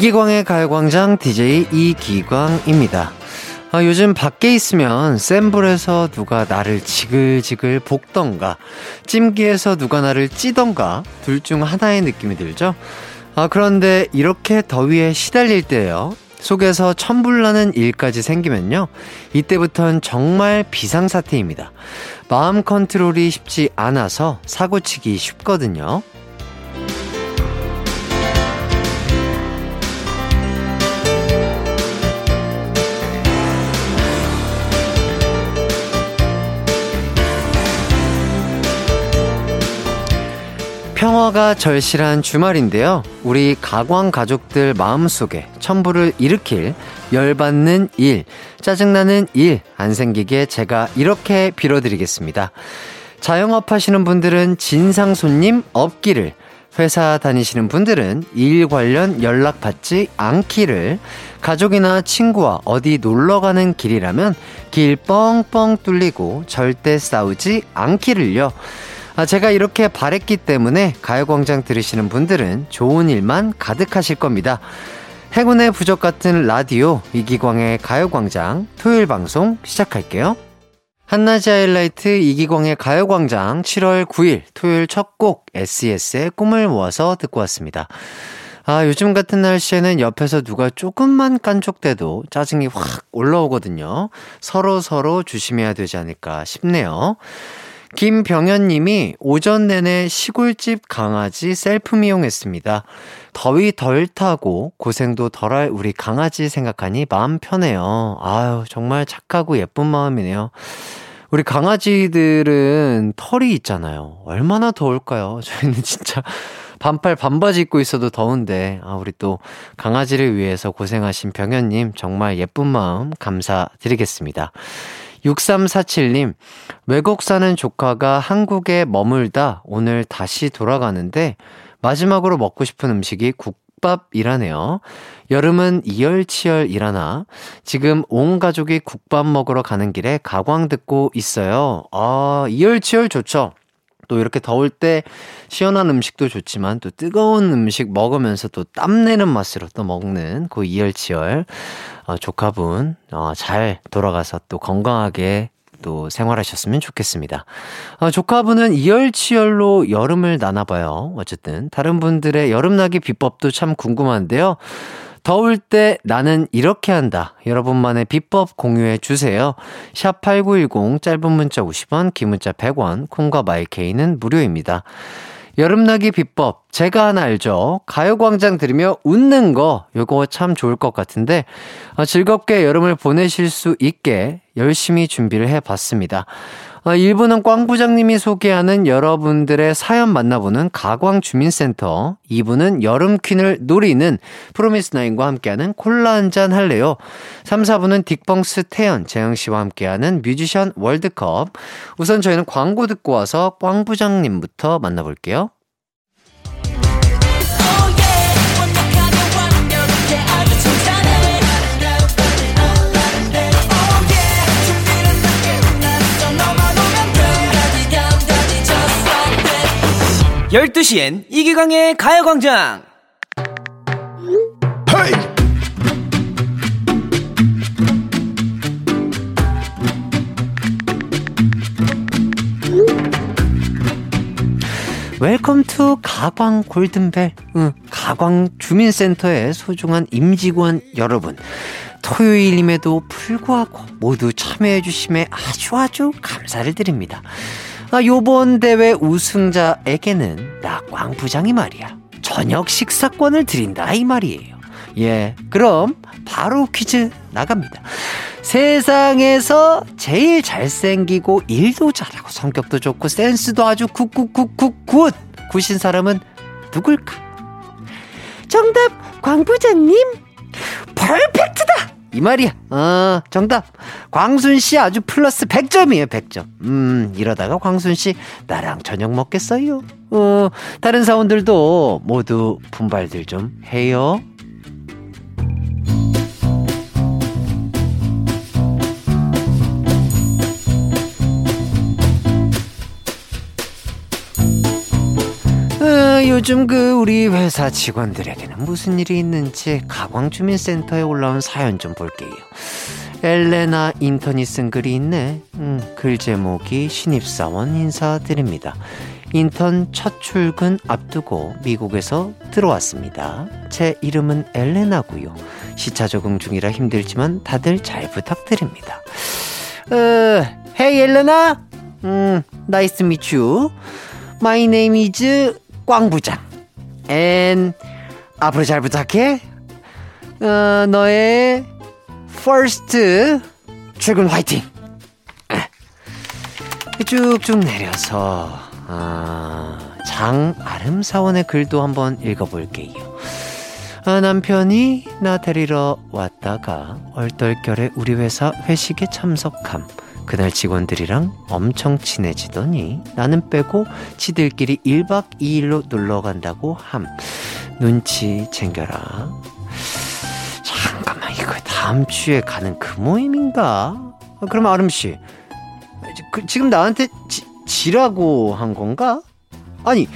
이기광의 가요광장 DJ 이기광입니다. 아, 요즘 밖에 있으면 센 불에서 누가 나를 지글지글 볶던가, 찜기에서 누가 나를 찌던가, 둘 중 하나의 느낌이 들죠? 아, 그런데 이렇게 더위에 시달릴 때요. 속에서 천불나는 일까지 생기면요. 이때부턴 정말 비상사태입니다. 마음 컨트롤이 쉽지 않아서 사고치기 쉽거든요. 평화가 절실한 주말인데요. 우리 가광 가족들 마음속에 첨부를 일으킬 열받는 일, 짜증나는 일 안 생기게 제가 이렇게 빌어드리겠습니다. 자영업 하시는 분들은 진상 손님 없기를, 회사 다니시는 분들은 일 관련 연락 받지 않기를, 가족이나 친구와 어디 놀러 가는 길이라면 길 뻥뻥 뚫리고 절대 싸우지 않기를요. 아, 제가 이렇게 바랬기 때문에 가요광장 들으시는 분들은 좋은 일만 가득하실 겁니다. 행운의 부적 같은 라디오 이기광의 가요광장 토요일 방송 시작할게요. 한낮의 하이라이트 이기광의 가요광장 7월 9일 토요일 첫 곡 SES의 꿈을 모아서 듣고 왔습니다. 아, 요즘 같은 날씨에는 옆에서 누가 조금만 깐족대도 짜증이 확 올라오거든요. 서로 서로 조심해야 되지 않을까 싶네요. 김병현 님이 오전 내내 시골집 강아지 셀프 미용했습니다. 더위 덜 타고 고생도 덜할 우리 강아지 생각하니 마음 편해요. 아유, 정말 착하고 예쁜 마음이네요. 우리 강아지들은 털이 있잖아요. 얼마나 더울까요? 저희는 진짜 반팔 반바지 입고 있어도 더운데, 아, 우리 또 강아지를 위해서 고생하신 병현님, 정말 예쁜 마음 감사드리겠습니다. 6347님, 외국 사는 조카가 한국에 머물다 오늘 다시 돌아가는데 마지막으로 먹고 싶은 음식이 국밥이라네요. 여름은 이열치열이라나 지금 온 가족이 국밥 먹으러 가는 길에 가광 듣고 있어요. 아, 이열치열 좋죠. 또 이렇게 더울 때 시원한 음식도 좋지만 또 뜨거운 음식 먹으면서 또 땀내는 맛으로 또 먹는 그 이열치열 어, 조카분 어, 잘 돌아가서 또 건강하게 또 생활하셨으면 좋겠습니다. 어, 조카분은 이열치열로 여름을 나나봐요. 어쨌든 다른 분들의 여름나기 비법도 참 궁금한데요. 더울 때 나는 이렇게 한다. 여러분만의 비법 공유해 주세요. 샵 8910 짧은 문자 50원, 긴 문자 100원, 콩과 마이케이는 무료입니다. 여름나기 비법 제가 하나 알죠. 가요광장 들으며 웃는 거 요거 참 좋을 것 같은데 어, 즐겁게 여름을 보내실 수 있게 열심히 준비를 해봤습니다. 어, 1부는 꽝 부장님이 소개하는 여러분들의 사연 만나보는 가광 주민센터 2부는 여름 퀸을 노리는 프로미스나인과 함께하는 콜라 한 잔 할래요. 3, 4부는 딕펑스 태연, 재영 씨와 함께하는 뮤지션 월드컵. 우선 저희는 광고 듣고 와서 꽝 부장님부터 만나볼게요 12시엔 이기광의 가요광장! 헤이! Welcome to 가광 골든벨, 응, 가광 주민센터의 소중한 임직원 여러분. 토요일임에도 불구하고 모두 참여해 주심에 아주 아주 감사를 드립니다. 아, 요번 대회 우승자에게는 나 꽝 부장이 말이야. 저녁 식사권을 드린다 이 말이에요. 예, 그럼 바로 퀴즈 나갑니다. 세상에서 제일 잘생기고 일도 잘하고 성격도 좋고 센스도 아주 good good good good good 굿인 사람은 누굴까? 정답 광 부장님 퍼펙트다 이 말이야. 어, 정답. 광순 씨 아주 플러스 100점이에요, 100점. 음, 이러다가 광순 씨 나랑 저녁 먹겠어요? 어, 다른 사원들도 모두 분발들 좀 해요. 요즘 그 우리 회사 직원들에게는 무슨 일이 있는지 가광주민센터에 올라온 사연 좀 볼게요. 엘레나 인턴이 쓴 글이 있네. 음, 글 제목이 신입사원 인사드립니다. 인턴 첫 출근 앞두고 미국에서 들어왔습니다. 제 이름은 엘레나고요. 시차 적응 중이라 힘들지만 다들 잘 부탁드립니다. 어, 헤이 엘레나? 음, Nice meet you. My name is 꽝 부장. And 앞으로 잘 부탁해. 어, 너의 first 출근 화이팅. 쭉쭉 내려서 아, 장아름 사원의 글도 한번 읽어볼게요. 아, 남편이 나 데리러 왔다가 얼떨결에 우리 회사 회식에 참석함. 그날 직원들이랑 엄청 친해지더니 나는 빼고 지들끼리 1박 2일로 놀러 간다고 함. 눈치 챙겨라. 잠깐만, 이거 다음 주에 가는 그 모임인가? 아, 그럼 아름씨, 그, 지금 나한테 지, 지라고 한 건가? 아니,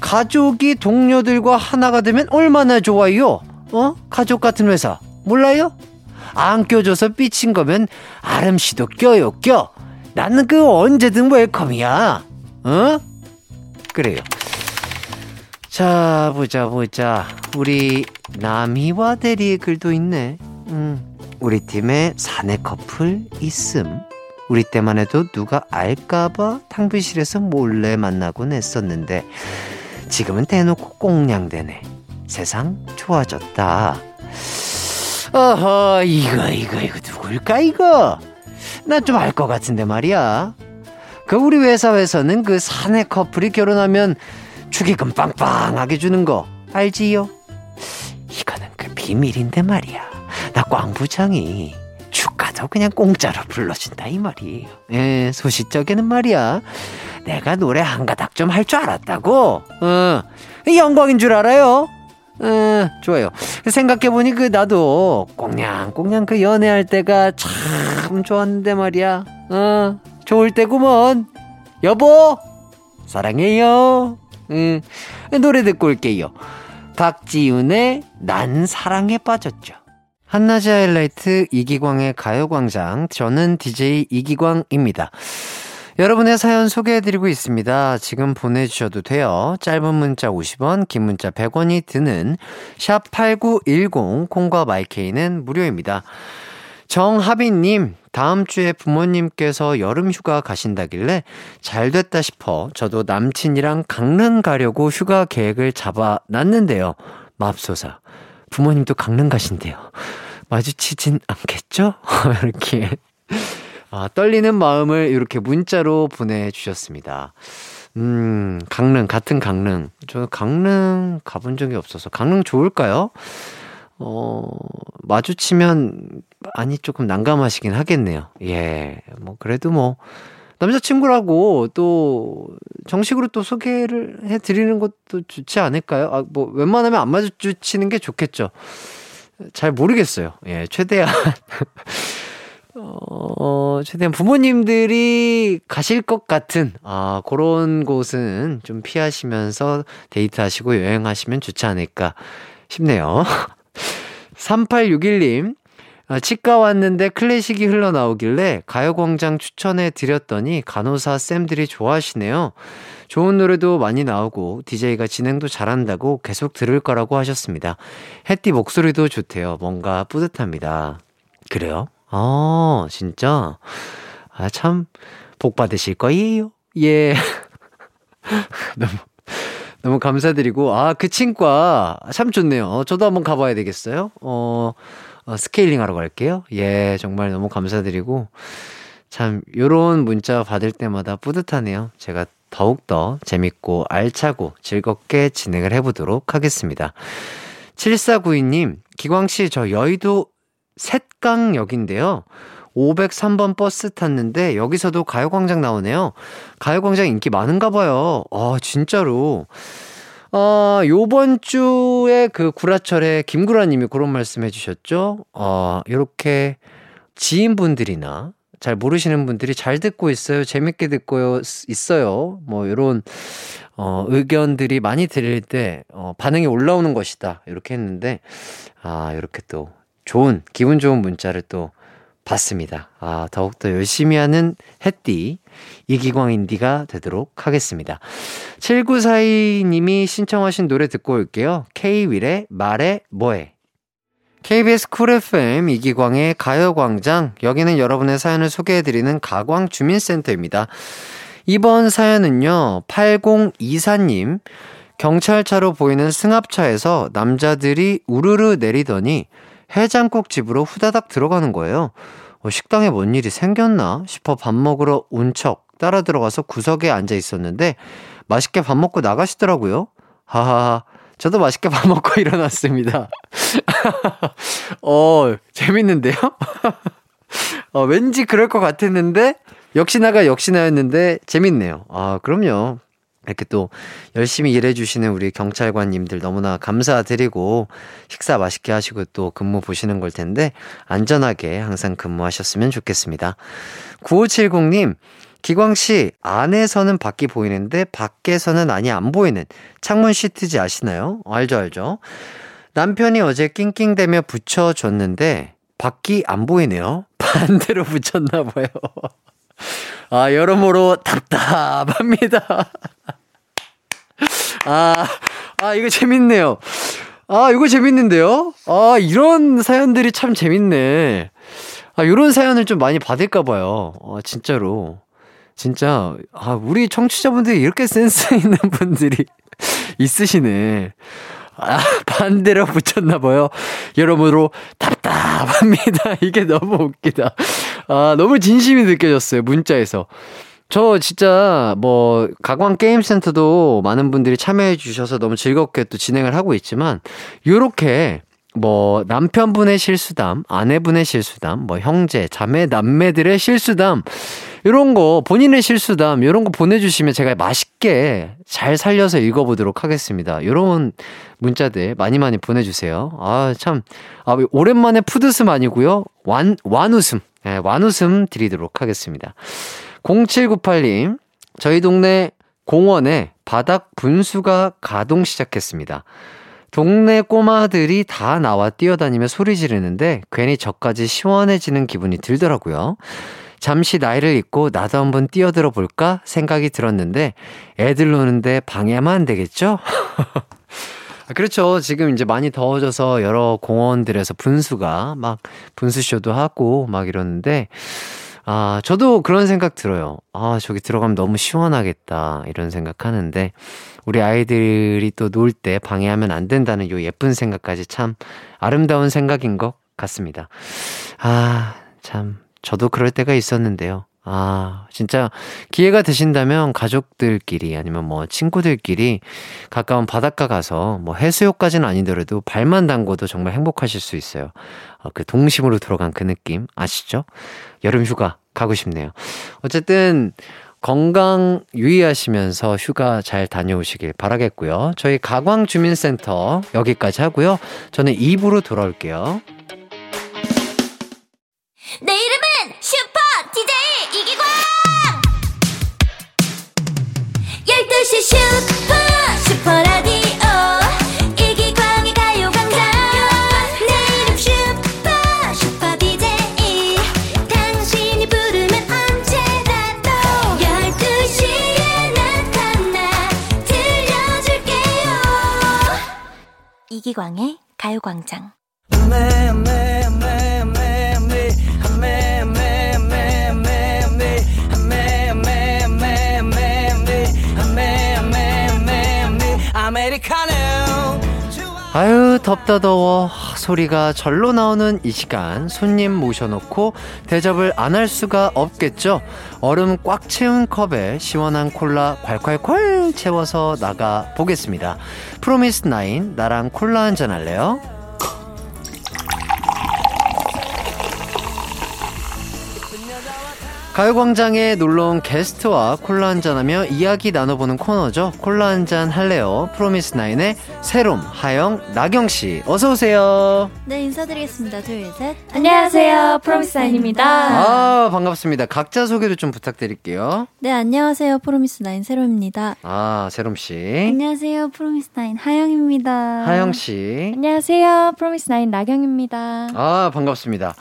가족이 동료들과 하나가 되면 얼마나 좋아요? 어? 가족 같은 회사. 몰라요? 안 껴줘서 삐친 거면 아름 씨도 껴요 껴. 나는 그 언제든 웰컴이야. 어? 그래요. 자 보자 보자. 우리 남희와 대리의 글도 있네. 음, 우리 팀에 사내 커플 있음. 우리 때만 해도 누가 알까봐 탕비실에서 몰래 만나곤 했었는데 지금은 대놓고 꽁냥대네. 세상 좋아졌다. 어허, 이거, 이거, 이거, 누굴까, 이거? 나 좀 알 것 같은데 말이야. 그 우리 회사에서는 그 사내 커플이 결혼하면 축의금 빵빵하게 주는 거 알지요? 이거는 그 비밀인데 말이야. 나 꽝 부장이 축가도 그냥 공짜로 불러준다 이 말이에요. 예, 소시적에는 말이야. 내가 노래 한 가닥 좀 할 줄 알았다고. 어, 영광인 줄 알아요. 어, 좋아요. 생각해보니 그 나도 꽁냥꽁냥 그 연애할 때가 참 좋았는데 말이야. 어, 좋을 때구먼. 여보, 사랑해요. 음, 노래 듣고 올게요. 박지윤의 난 사랑에 빠졌죠. 한낮의 하이라이트 이기광의 가요광장. 저는 DJ 이기광입니다. 여러분의 사연 소개해드리고 있습니다. 지금 보내주셔도 돼요. 짧은 문자 50원, 긴 문자 100원이 드는 샵8910 콩과 마이케이는 무료입니다. 정하빈님, 다음 주에 부모님께서 여름 휴가 가신다길래 잘 됐다 싶어 저도 남친이랑 강릉 가려고 휴가 계획을 잡아 놨는데요. 맙소사. 부모님도 강릉 가신대요. 마주치진 않겠죠? 이렇게 아, 떨리는 마음을 이렇게 문자로 보내주셨습니다. 음, 강릉, 같은 강릉. 저 강릉 가본 적이 없어서. 강릉 좋을까요? 어, 마주치면, 아니, 조금 난감하시긴 하겠네요. 예, 뭐, 그래도 뭐, 남자친구라고 또 정식으로 또 소개를 해드리는 것도 좋지 않을까요? 아, 뭐, 웬만하면 안 마주치는 게 좋겠죠. 잘 모르겠어요. 예, 최대한. 어, 최대한 부모님들이 가실 것 같은, 아, 그런 곳은 좀 피하시면서 데이트하시고 여행하시면 좋지 않을까 싶네요. 3861님, 아, 치과 왔는데 클래식이 흘러나오길래 가요광장 추천해 드렸더니 간호사 쌤들이 좋아하시네요. 좋은 노래도 많이 나오고 DJ가 진행도 잘한다고 계속 들을 거라고 하셨습니다. 햇띠 목소리도 좋대요. 뭔가 뿌듯합니다. 그래요? 아, 진짜? 아, 참, 복 받으실 거예요. 예. 너무, 너무 감사드리고, 아, 그 친과 참 좋네요. 저도 한번 가봐야 되겠어요. 어, 어, 스케일링 하러 갈게요. 예, 정말 너무 감사드리고, 참, 요런 문자 받을 때마다 뿌듯하네요. 제가 더욱더 재밌고 알차고 즐겁게 진행을 해보도록 하겠습니다. 7492님, 기광씨, 저 여의도 셋강역인데요. 503번 버스 탔는데 여기서도 가요광장 나오네요. 가요광장 인기 많은가 봐요. 아, 진짜로. 어, 요번 주에 그 구라철에 김구라 님이 그런 말씀 해주셨죠. 어, 요렇게 지인분들이나 잘 모르시는 분들이 잘 듣고 있어요. 재밌게 듣고 있어요. 뭐, 이런, 어, 의견들이 많이 들릴 때, 어, 반응이 올라오는 것이다. 이렇게 했는데, 아, 이렇게 또 좋은, 기분 좋은 문자를 또 받습니다. 아, 더욱더 열심히 하는 햇띠, 이기광 인디가 되도록 하겠습니다. 7942님이 신청하신 노래 듣고 올게요. K-윌의 말해 뭐해. KBS 쿨 FM 이기광의 가요광장. 여기는 여러분의 사연을 소개해드리는 가광 주민센터입니다. 이번 사연은요, 8024님. 경찰차로 보이는 승합차에서 남자들이 우르르 내리더니 해장국 집으로 후다닥 들어가는 거예요. 어, 식당에 뭔 일이 생겼나 싶어 밥 먹으러 온척 따라 들어가서 구석에 앉아 있었는데 맛있게 밥 먹고 나가시더라고요. 하하하. 저도 맛있게 밥 먹고 일어났습니다. 어, 재밌는데요? 어, 왠지 그럴 것 같았는데, 역시나가 역시나였는데, 재밌네요. 아, 그럼요. 이렇게 또 열심히 일해주시는 우리 경찰관님들 너무나 감사드리고 식사 맛있게 하시고 또 근무 보시는 걸 텐데 안전하게 항상 근무하셨으면 좋겠습니다. 9570님, 기광씨, 안에서는 밖이 보이는데 밖에서는 아니 안 보이는 창문 시트지 아시나요? 알죠, 알죠. 남편이 어제 낑낑대며 붙여줬는데 밖이 안 보이네요. 반대로 붙였나 봐요. 아, 여러모로 답답합니다. 아, 아, 이거 재밌네요. 아, 이거 재밌는데요? 아, 이런 사연들이 참 재밌네. 아, 요런 사연을 좀 많이 받을까봐요. 아, 진짜로. 진짜, 아, 우리 청취자분들이 이렇게 센스 있는 분들이 있으시네. 아, 반대로 붙였나봐요. 여러모로 답답합니다. 이게 너무 웃기다. 아, 너무 진심이 느껴졌어요. 문자에서. 저 진짜 뭐 가광 게임 센터도 많은 분들이 참여해 주셔서 너무 즐겁게 또 진행을 하고 있지만 요렇게 뭐 남편분의 실수담, 아내분의 실수담, 뭐 형제, 자매, 남매들의 실수담 이런 거 본인의 실수담 이런 거 보내주시면 제가 맛있게 잘 살려서 읽어보도록 하겠습니다. 이런 문자들 많이 많이 보내주세요. 아 참 아, 오랜만에 푸드슴 아니고요 완 완웃음 네, 완웃음 드리도록 하겠습니다. 0798님 저희 동네 공원에 바닥 분수가 가동 시작했습니다. 동네 꼬마들이 다 나와 뛰어다니며 소리 지르는데 괜히 저까지 시원해지는 기분이 들더라고요. 잠시 나이를 잊고 나도 한번 뛰어들어 볼까 생각이 들었는데 애들 노는데 방해하면 안 되겠죠? 그렇죠. 지금 이제 많이 더워져서 여러 공원들에서 분수가 막 분수쇼도 하고 막 이러는데 아, 저도 그런 생각 들어요. 아, 저기 들어가면 너무 시원하겠다. 이런 생각 하는데, 우리 아이들이 또 놀 때 방해하면 안 된다는 요 예쁜 생각까지 참 아름다운 생각인 것 같습니다. 아, 참, 저도 그럴 때가 있었는데요. 아, 진짜 기회가 되신다면 가족들끼리 아니면 뭐 친구들끼리 가까운 바닷가 가서 뭐 해수욕까지는 아니더라도 발만 담궈도 정말 행복하실 수 있어요. 어, 그 동심으로 들어간 그 느낌 아시죠? 여름 휴가 가고 싶네요. 어쨌든 건강 유의하시면서 휴가 잘 다녀오시길 바라겠고요. 저희 가광 주민센터 여기까지 하고요. 저는 2부로 돌아올게요. 내이 가요광장. 아유 덥다 더워. 소리가 절로 나오는 이 시간 손님 모셔놓고 대접을 안 할 수가 없겠죠? 얼음 꽉 채운 컵에 시원한 콜라 콸콸콸 채워서 나가 보겠습니다 프로미스 나인 나랑 콜라 한잔 할래요? 가요광장에 놀러온 게스트와 콜라 한잔하며 이야기 나눠보는 코너죠. 콜라 한잔 할래요. 프로미스나인의 세롬, 하영, 나경씨. 어서오세요. 네, 인사드리겠습니다. 둘, 셋. 안녕하세요. 프로미스나인입니다. 아, 반갑습니다. 각자 소개도 좀 부탁드릴게요. 네, 안녕하세요. 프로미스나인 세롬입니다. 아, 세롬씨. 안녕하세요. 프로미스나인 하영입니다. 하영씨. 안녕하세요. 프로미스나인 나경입니다. 아, 반갑습니다.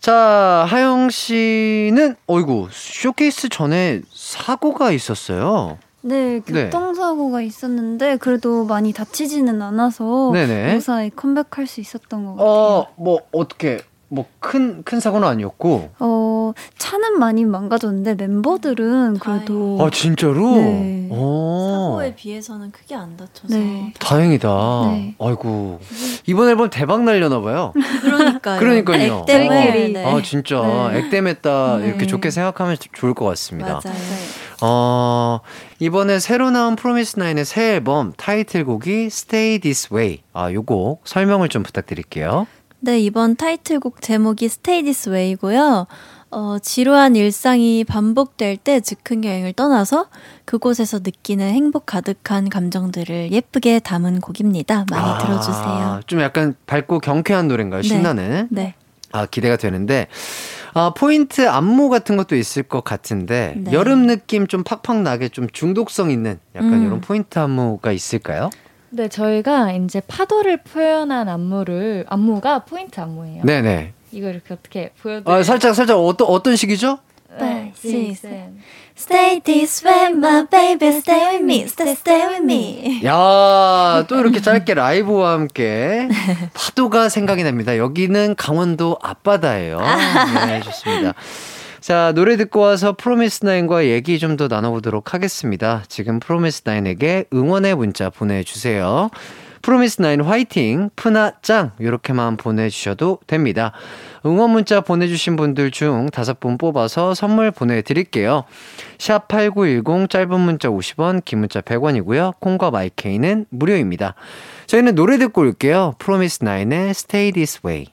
자, 하영 씨는 어이구 쇼케이스 전에 사고가 있었어요. 네, 교통사고가 네. 있었는데 그래도 많이 다치지는 않아서 네네. 무사히 컴백할 수 있었던 것 어, 같아요. 어, 뭐 어떻게 뭐큰큰 사고는 아니었고. 어 차는 많이 망가졌는데 멤버들은 그래도. 아 진짜로? 네. 사고에 비해서는 크게 안 다쳐서. 네. 다행이다. 네. 아이고 이번 앨범 대박 날려나 봐요. 그러니까요. 그러니까요. 액땜끼리. 네. 아 진짜 네. 액땜했다 이렇게 좋게 생각하면 좋을 것 같습니다. 맞아요. 어, 이번에 새로 나온 프로미스 나인의 새 앨범 타이틀곡이 Stay This Way. 아, 요곡 설명을 좀 부탁드릴게요. 네, 이번 타이틀곡 제목이 Stay This Way고요. 어, 지루한 일상이 반복될 때 즉흥 여행을 떠나서 그곳에서 느끼는 행복 가득한 감정들을 예쁘게 담은 곡입니다. 많이 아, 들어주세요. 좀 약간 밝고 경쾌한 노래인가요? 네. 신나는? 네. 아, 기대가 되는데. 아, 포인트 안무 같은 것도 있을 것 같은데, 네. 여름 느낌 좀 팍팍 나게 좀 중독성 있는 약간 음. 이런 포인트 안무가 있을까요? 네, 저희가 이제 파도를 표현한 안무를 안무가 포인트 안무예요. 네 네. 이거 이렇게 어떻게 보여드려? 아, 살짝 살짝 어떤 어떤 식이죠? 네, 시 Stay this way, my baby, stay with me, stay, stay with me. 야, 또 이렇게 짧게 라이브와 함께 파도가 생각이 납니다. 여기는 강원도 앞바다예요. 네, 좋습니다. 자, 노래 듣고 와서 프로미스나인과 얘기 좀 더 나눠보도록 하겠습니다. 지금 프로미스나인에게 응원의 문자 보내주세요. 프로미스나인 화이팅, 푸나 짱, 이렇게만 보내주셔도 됩니다. 응원 문자 보내주신 분들 중 다섯 분 뽑아서 선물 보내드릴게요. 샵 8910 짧은 문자 50원, 긴 문자 100원이고요. 콩과 마이케이는 무료입니다. 저희는 노래 듣고 올게요. 프로미스나인의 Stay This Way.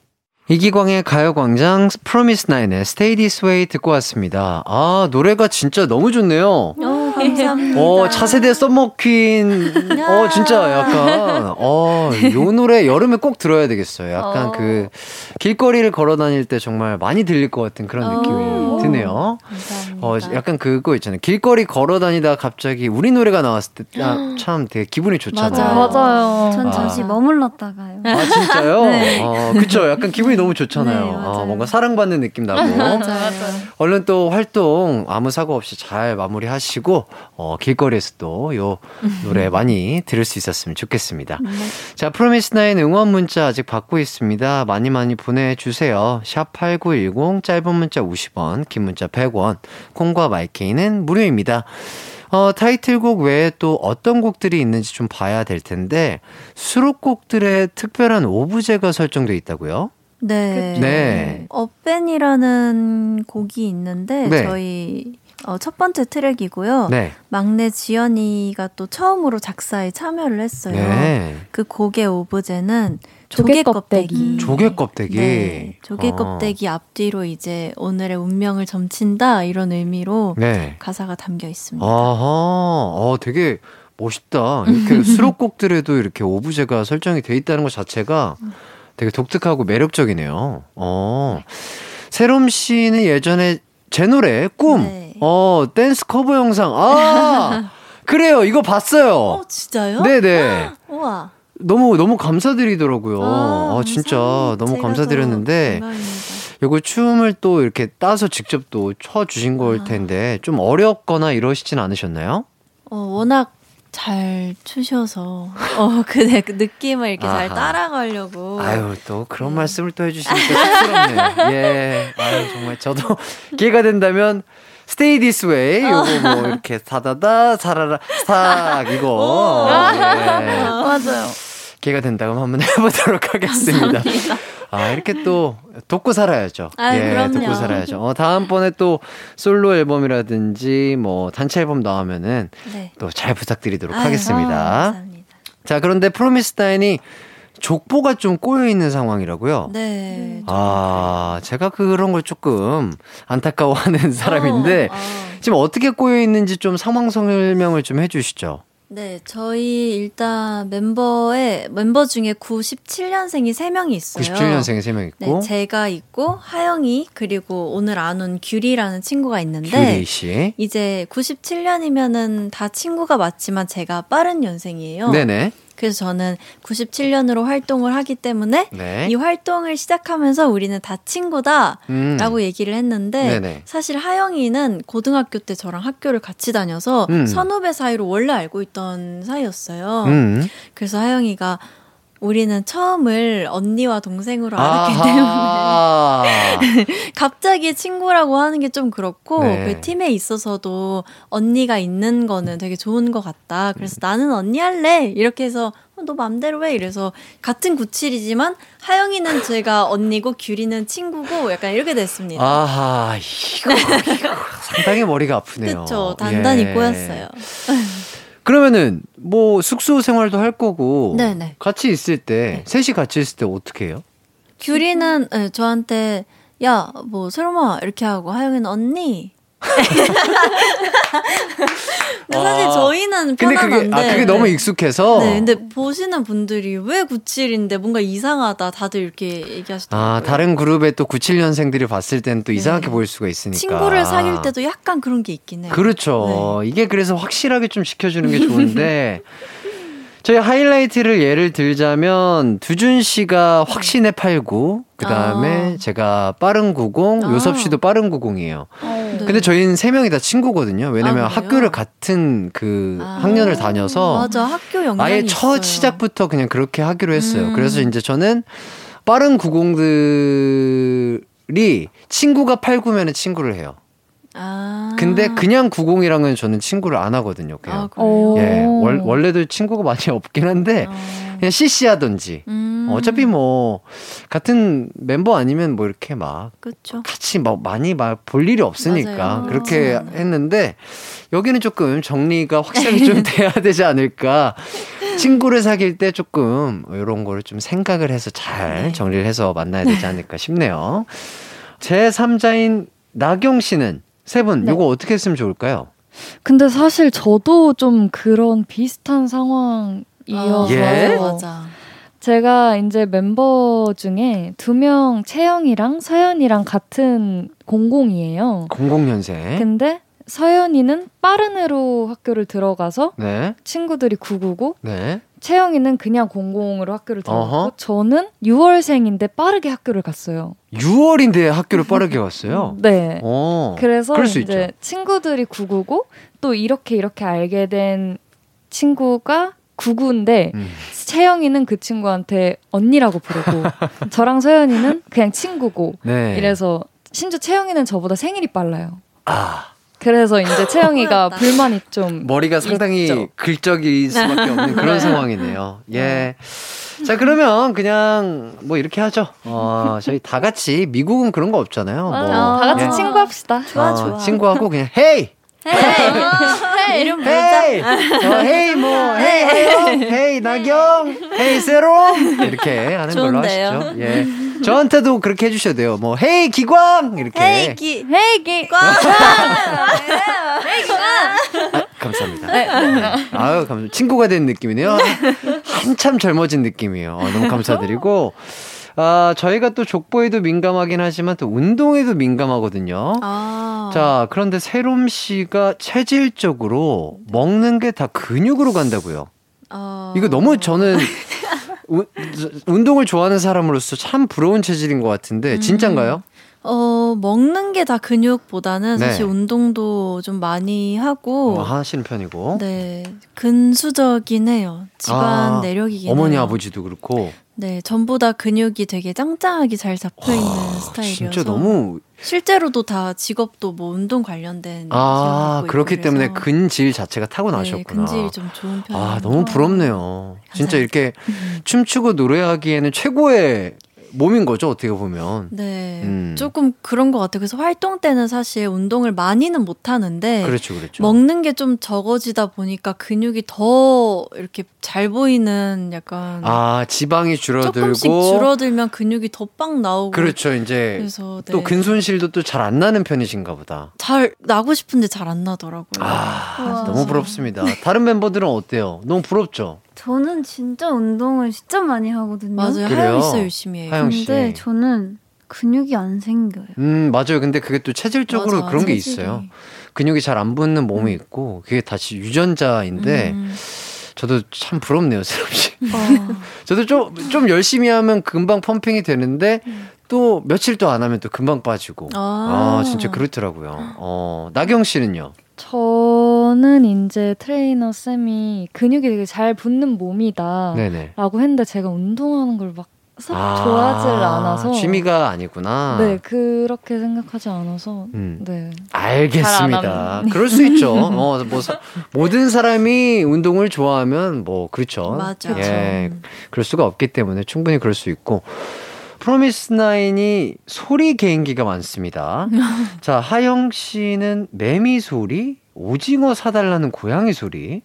이기광의 가요광장 프로미스 나인의 Stay This Way 듣고 왔습니다. 아, 노래가 진짜 너무 좋네요. 오, 어, 감사합니다. 어, 차세대 썸머 퀸. 어, 진짜 약간, 어, 요 노래 여름에 꼭 들어야 되겠어요. 약간 어. 그, 길거리를 걸어 다닐 때 정말 많이 들릴 것 같은 그런 느낌이 어. 드네요. 감사합니다. 어, 약간 그거 있잖아요. 길거리 걸어 다니다 갑자기 우리 노래가 나왔을 때, 아, 참 되게 기분이 좋잖아요. 맞아요. 맞아요. 전 잠시 아. 머물렀다가요. 아, 진짜요? 네. 어, 그쵸. 약간 기분이 너무 좋잖아요. 네, 아, 뭔가 사랑받는 느낌 나고. 맞아요. 얼른 또 활동 아무 사고 없이 잘 마무리하시고 어, 길거리에서 또요 노래 많이 들을 수 있었으면 좋겠습니다. 네. 자, 프로미스나인 응원 문자 아직 받고 있습니다. 많이 많이 보내주세요. 샵8910 짧은 문자 50원, 긴 문자 100원, 콩과 마이케이는 무료입니다. 어, 타이틀곡 외에 또 어떤 곡들이 있는지 좀 봐야 될 텐데 수록곡들의 특별한 오브제가 설정돼 있다고요? 네. 네. 업벤이라는 곡이 있는데 네. 저희 어, 첫 번째 트랙이고요. 네. 막내 지연이가 또 처음으로 작사에 참여를 했어요. 네. 그 곡의 오브제는 조개 껍데기. 조개 껍데기. 네. 조개 어. 껍데기 앞뒤로 이제 오늘의 운명을 점친다 이런 의미로 네. 가사가 담겨 있습니다. 아하. 어, 되게 멋있다. 이렇게 수록곡들에도 이렇게 오브제가 설정이 돼 있다는 것 자체가 음. 되게 독특하고 매력적이네요. 어. 세롬 씨는 예전에 제 노래 꿈, 네. 어 댄스 커버 영상, 아 그래요, 이거 봤어요. 어 진짜요? 네네. 우와. 너무 너무 감사드리더라고요. 아, 아 진짜 너무 감사드렸는데 이거 춤을 또 이렇게 따서 직접 또 춰 주신 걸 아. 텐데 좀 어렵거나 이러시진 않으셨나요? 어 워낙 잘 추셔서. 어 그 네, 그 느낌을 이렇게 아하. 잘 따라가려고. 아유 또 그런 네. 말씀을 또 해주시니까 쑥스럽네요. 예. 아유 정말 저도 기회가 된다면 Stay This Way 요거 뭐 이렇게 사다다 사라라 싹 이거. 예. 맞아요 기회가 된다면 한번 해보도록 하겠습니다 감사합니다. 아, 이렇게 또 돕고 살아야죠. 아, 예, 그럼요. 돕고 살아야죠. 어, 다음번에 또 솔로 앨범이라든지 뭐 단체 앨범 나오면은 네. 또잘 부탁드리도록 아유, 하겠습니다. 어, 자, 그런데 프로미스타인이 족보가 좀 꼬여 있는 상황이라고요? 네. 아, 제가 그런 걸 조금 안타까워하는 사람인데 어, 어. 지금 어떻게 꼬여 있는지 좀 상황 설명을 좀 해주시죠. 네, 저희 일단 멤버의 멤버 중에 97년생이 3명이 있어요. 97년생이 3명 있고 네, 제가 있고 하영이 그리고 오늘 안 온 규리라는 친구가 있는데 규리 씨. 이제 97년이면은 다 친구가 맞지만 제가 빠른 연생이에요. 네네. 그래서 저는 97년으로 활동을 하기 때문에 네. 이 활동을 시작하면서 우리는 다 친구다라고 음. 얘기를 했는데 네네. 사실 하영이는 고등학교 때 저랑 학교를 같이 다녀서 음. 선후배 사이로 원래 알고 있던 사이였어요. 음. 그래서 하영이가 우리는 처음을 언니와 동생으로 알았기 때문에 갑자기 친구라고 하는 게 좀 그렇고 네. 그 팀에 있어서도 언니가 있는 거는 되게 좋은 것 같다. 그래서 나는 언니 할래 이렇게 해서 어, 너 맘대로 해 이래서 같은 구칠이지만 하영이는 제가 언니고 규리는 친구고 약간 이렇게 됐습니다. 아하 이거, 이거 상당히 머리가 아프네요. 그렇죠. 단단히 예. 꼬였어요. 그러면은 뭐 숙소 생활도 할 거고 네네. 같이 있을 때 네. 셋이 같이 있을 때 어떻게 해요? 규리는 네, 저한테 야 뭐 설마 이렇게 하고 하영이는 언니 근데 사실 아, 저희는 편안한데. 근데 그게, 아, 그게 너무 익숙해서. 네, 근데 보시는 분들이 왜 97인데 뭔가 이상하다 다들 이렇게 얘기하시더라고요. 아, 다른 그룹의 또 97년생들이 봤을 때는 또 네. 이상하게 보일 수가 있으니까. 친구를 사귈 때도 약간 그런 게 있긴 해요. 그렇죠. 네. 이게 그래서 확실하게 좀 지켜주는 게 좋은데. 저희 하이라이트를 예를 들자면 두준 씨가 확신의 89, 그 다음에 아. 제가 빠른 90, 아. 요섭 씨도 빠른 90이에요. 어, 네. 근데 저희는 세 명이 다 친구거든요. 왜냐면 아, 학교를 같은 그 아. 학년을 다녀서 맞아 학교 영 아예 첫 시작부터 그냥 그렇게 하기로 했어요. 음. 그래서 이제 저는 빠른 90들이 친구가 89면은 친구를 해요. 아. 근데 그냥 90이랑은 저는 친구를 안 하거든요. 그냥. 아, 예. 월, 원래도 친구가 많이 없긴 한데 아. 그냥 CC 하던지. 음. 어차피 뭐 같은 멤버 아니면 뭐 이렇게 막 그쵸. 같이 막 많이 막 볼 일이 없으니까 맞아요. 그렇게 음. 했는데 여기는 조금 정리가 확실하게 좀 돼야 되지 않을까. 친구를 사귈 때 조금 이런 거를 좀 생각을 해서 잘 네. 정리를 해서 만나야 되지 않을까 싶네요. 제 3자인 나경 씨는 세분 네. 이거 어떻게 했으면 좋을까요? 근데 사실 저도 좀 그런 비슷한 상황이어서 아, 예? 맞아. 제가 이제 멤버 중에 두 명 채영이랑 서연이랑 같은 공공이에요. 공공년생. 근데 서연이는 빠른 애로 학교를 들어가서 네. 친구들이 999. 네. 채영이는 그냥 공공으로 학교를 들어갔고 어허. 저는 6월생인데 빠르게 학교를 갔어요. 6월인데 학교를 빠르게 갔어요? 네. 오, 어, 그래서 이제 있죠. 친구들이 999, 또 이렇게 이렇게 알게 된 친구가 99인데 음. 채영이는 그 친구한테 언니라고 부르고 저랑 서연이는 그냥 친구고 네. 이래서 심지어 채영이는 저보다 생일이 빨라요. 아. 그래서 이제 채영이가 불만이 좀 머리가 상당히 있죠. 긁적일 수밖에 없는 그런 네. 상황이네요. 예. 네. 자 그러면 그냥 뭐 이렇게 하죠. 어 저희 다 같이 미국은 그런 거 없잖아요. 뭐, 다 같이 예. 친구합시다. 좋아 어, 좋아. 친구하고 그냥 hey hey 이름 hey 어, hey 뭐 hey hey hey 나경 hey 새롬 이렇게 하는 걸로 하시죠. 예. 저한테도 그렇게 해주셔야 돼요. 뭐 hey 기광 이렇게. hey 기 헤이 기광. 헤이 기광. 아, 감사합니다. 네. 아유 감 친구가 된 느낌이네요. 한참 젊어진 느낌이에요. 어, 너무 감사드리고. 아, 저희가 또 족보에도 민감하긴 하지만 또 운동에도 민감하거든요. 아. 자, 그런데 세롬 씨가 체질적으로 먹는 게 다 근육으로 간다고요. 어... 이거 너무 저는 우, 운동을 좋아하는 사람으로서 참 부러운 체질인 것 같은데 진짠가요? 음. 어, 먹는 게 다 근육보다는 네. 사실 운동도 좀 많이 하고. 어, 하시는 편이고. 네. 근수적인 해요. 집안 아, 내력이긴 어머니 해요. 아버지도 그렇고. 네. 전부 다 근육이 되게 짱짱하게 잘 잡혀 있는 스타일이어서. 진짜 너무. 실제로도 다 직업도 뭐 운동 관련된. 아, 그렇기 때문에 근질 자체가 타고나셨구나. 네, 근질이 좀 좋은 편이에요. 아, 너무 부럽네요. 진짜 이렇게 춤추고 노래하기에는 최고의 몸인 거죠, 어떻게 보면. 네. 음. 조금 그런 것 같아요. 그래서 활동 때는 사실 운동을 많이는 못 하는데. 그렇죠, 그렇죠. 먹는 게 좀 적어지다 보니까 근육이 더 이렇게 잘 보이는 약간. 아, 지방이 줄어들고. 조금씩 줄어들면 근육이 더 빵 나오고. 그렇죠, 이제. 그래서. 네. 또 근손실도 또 잘 안 나는 편이신가 보다. 잘 나고 싶은데 잘 안 나더라고요. 아, 너무 부럽습니다. 다른 멤버들은 어때요? 너무 부럽죠? 저는 진짜 운동을 진짜 많이 하거든요. 맞아요. 하영 씨 열심히 해요. 하영 씨. 근데 저는 근육이 안 생겨요. 음, 맞아요. 근데 그게 또 체질적으로 맞아, 그런 체질이. 게 있어요. 근육이 잘 안 붙는 몸이 음. 있고 그게 다시 유전자인데 음. 저도 참 부럽네요, 세롬 씨. 어. 저도 좀, 좀 열심히 하면 금방 펌핑이 되는데 음. 또 며칠 또 안 하면 또 금방 빠지고. 아, 아 진짜 그렇더라고요. 어, 나경 씨는요? 저는 이제 트레이너 쌤이 근육이 되게 잘 붙는 몸이다. 네네. 라고 했는데 제가 운동하는 걸막 아, 좋아하지 않아서 취미가 아니구나. 네 그렇게 생각하지 않아서 음. 네 알겠습니다. 그럴 수 있죠. 어 뭐 모든 사람이 운동을 좋아하면 뭐 그렇죠. 맞아. 예 그럴 수가 없기 때문에 충분히 그럴 수 있고 프로미스 나인이 소리 개인기가 많습니다. 자, 하영 씨는 매미 소리, 오징어 사달라는 고양이 소리,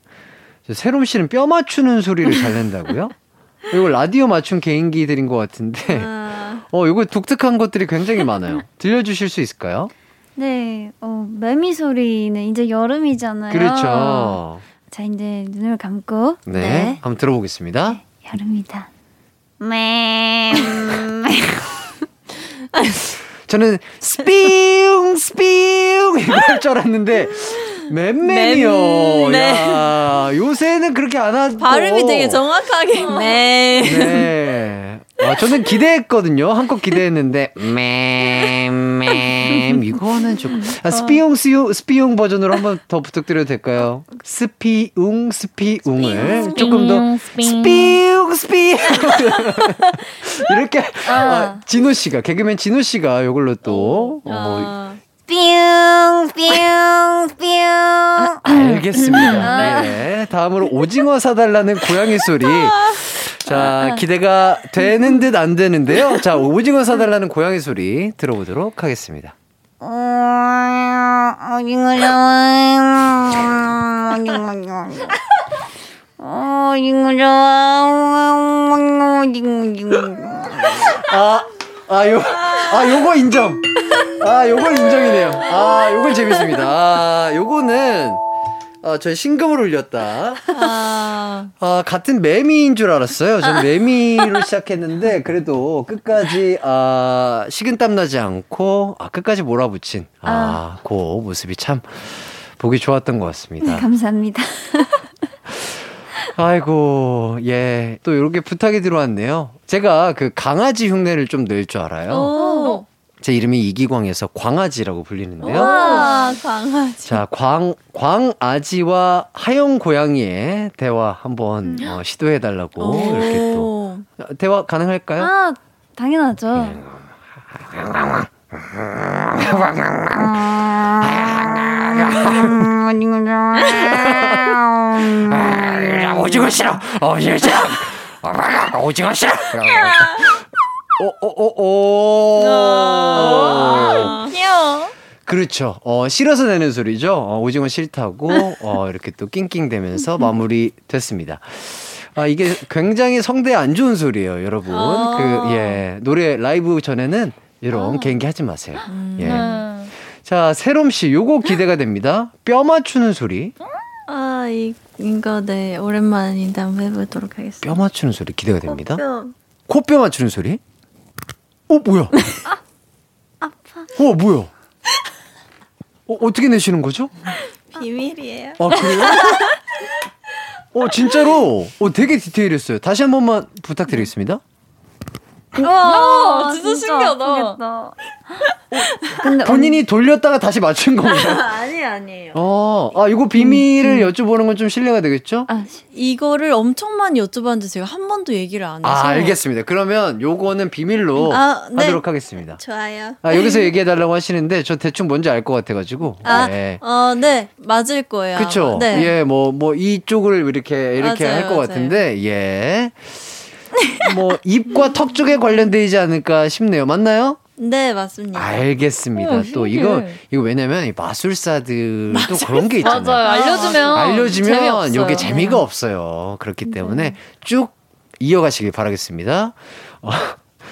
세롬 씨는 뼈 맞추는 소리를 잘 낸다고요? 이거 라디오 맞춤 개인기들인 것 같은데, 아... 어, 이거 독특한 것들이 굉장히 많아요. 들려주실 수 있을까요? 네, 어, 매미 소리는 이제 여름이잖아요. 그렇죠. 자, 이제 눈을 감고. 네, 네. 한번 들어보겠습니다. 네, 여름이다. 맴. 저는 스피웅 스피웅 이거 할 줄 알았는데 맴맴이요. 네. 야, 요새는 그렇게 안 하고 발음이 되게 정확하게 맴. 네. 아, 저는 기대했거든요. 한껏 기대했는데 맴맴 이거는 좀 아, 스피용 스용 스피용 버전으로 한번 더 부탁드려도 될까요? 스피웅 스피웅을 조금 더 스피용 스피용 이렇게 아. 아, 진호 씨가 개그맨 진호 씨가 이걸로 또 어, 뭐 뿅, 뿅, 뿅. 아, 알겠습니다. 네. 다음으로 오징어 사달라는 고양이 소리. 자, 기대가 되는 듯 안 되는데요. 자, 오징어 사달라는 고양이 소리 들어보도록 하겠습니다. 오징어 오징어 오징어 아, 아, 요, 아, 요거 인정. 아, 요거 인정이네요. 아, 요건 재밌습니다. 아, 요거는 어, 저희 신금을 울렸다. 아... 아, 같은 매미인 줄 알았어요. 전 매미로 시작했는데, 그래도 끝까지, 아, 식은땀 나지 않고, 아, 끝까지 몰아붙인, 아, 아. 그 모습이 참 보기 좋았던 것 같습니다. 네, 감사합니다. 아이고, 예. 또 이렇게 부탁이 들어왔네요. 제가 그 강아지 흉내를 좀 낼 줄 알아요. 오. 제 이름이 이기광에서 광아지라고 불리는데요. 와, 광아지. 자, 광, 광아지와 하영 고양이의 대화 한번 어, 시도해달라고 이렇게 또. 대화 가능할까요? 아, 당연하죠. 네. 오징어 싫어! 오징어 싫어! 오징어 싫어! 오오오오. 어, 귀여워. 그렇죠. 어, 싫어서 내는 소리죠. 어, 오징어 싫다고, 어, 이렇게 또 낑낑대면서 마무리 됐습니다. 아, 이게 굉장히 성대 안 좋은 소리예요, 여러분. 아~ 그, 예. 노래 라이브 전에는 이런 아~ 개인기 하지 마세요. 음~ 예. 자, 세롬 씨, 요거 기대가 됩니다. 뼈 맞추는 소리. 아, 이, 이거 네, 오랜만인데 한번 해보도록 하겠습니다. 뼈 맞추는 소리 기대가 됩니다. 코뼈, 코뼈 맞추는 소리? 어, 뭐야? 아, 아파. 어, 뭐야? 어, 어떻게 내시는 거죠? 비밀이에요. 아, 그래요? 어, 진짜로? 어, 되게 디테일했어요. 다시 한 번만 부탁드리겠습니다. 와, 진짜, 진짜 신기하다. 근데 본인이 돌렸다가 다시 맞춘 건가요? 아니 아니에요. 어, 아 이거 비밀을 음, 음. 여쭤보는 건 좀 신뢰가 되겠죠? 아, 이거를 엄청 많이 여쭤봤는데 제가 한 번도 얘기를 안 해서. 아, 알겠습니다. 그러면 요거는 비밀로 아, 네. 하도록 하겠습니다. 좋아요. 아, 여기서 얘기해 달라고 하시는데 저 대충 뭔지 알 것 같아 가지고. 아, 네. 어, 네. 맞을 거예요. 그렇죠. 네. 예, 뭐뭐 뭐 이쪽을 이렇게 이렇게 할 것 같은데. 예. 뭐 입과 턱 쪽에 관련되지 않을까 싶네요. 맞나요? 네, 맞습니다. 알겠습니다. 오, 또 이거 이거 왜냐면 이 마술사들 또 그런 게 있잖아요. 맞아요. 알려주면 알려주면 이게 재미가 네. 없어요. 그렇기 때문에 네. 쭉 이어가시길 바라겠습니다. 어,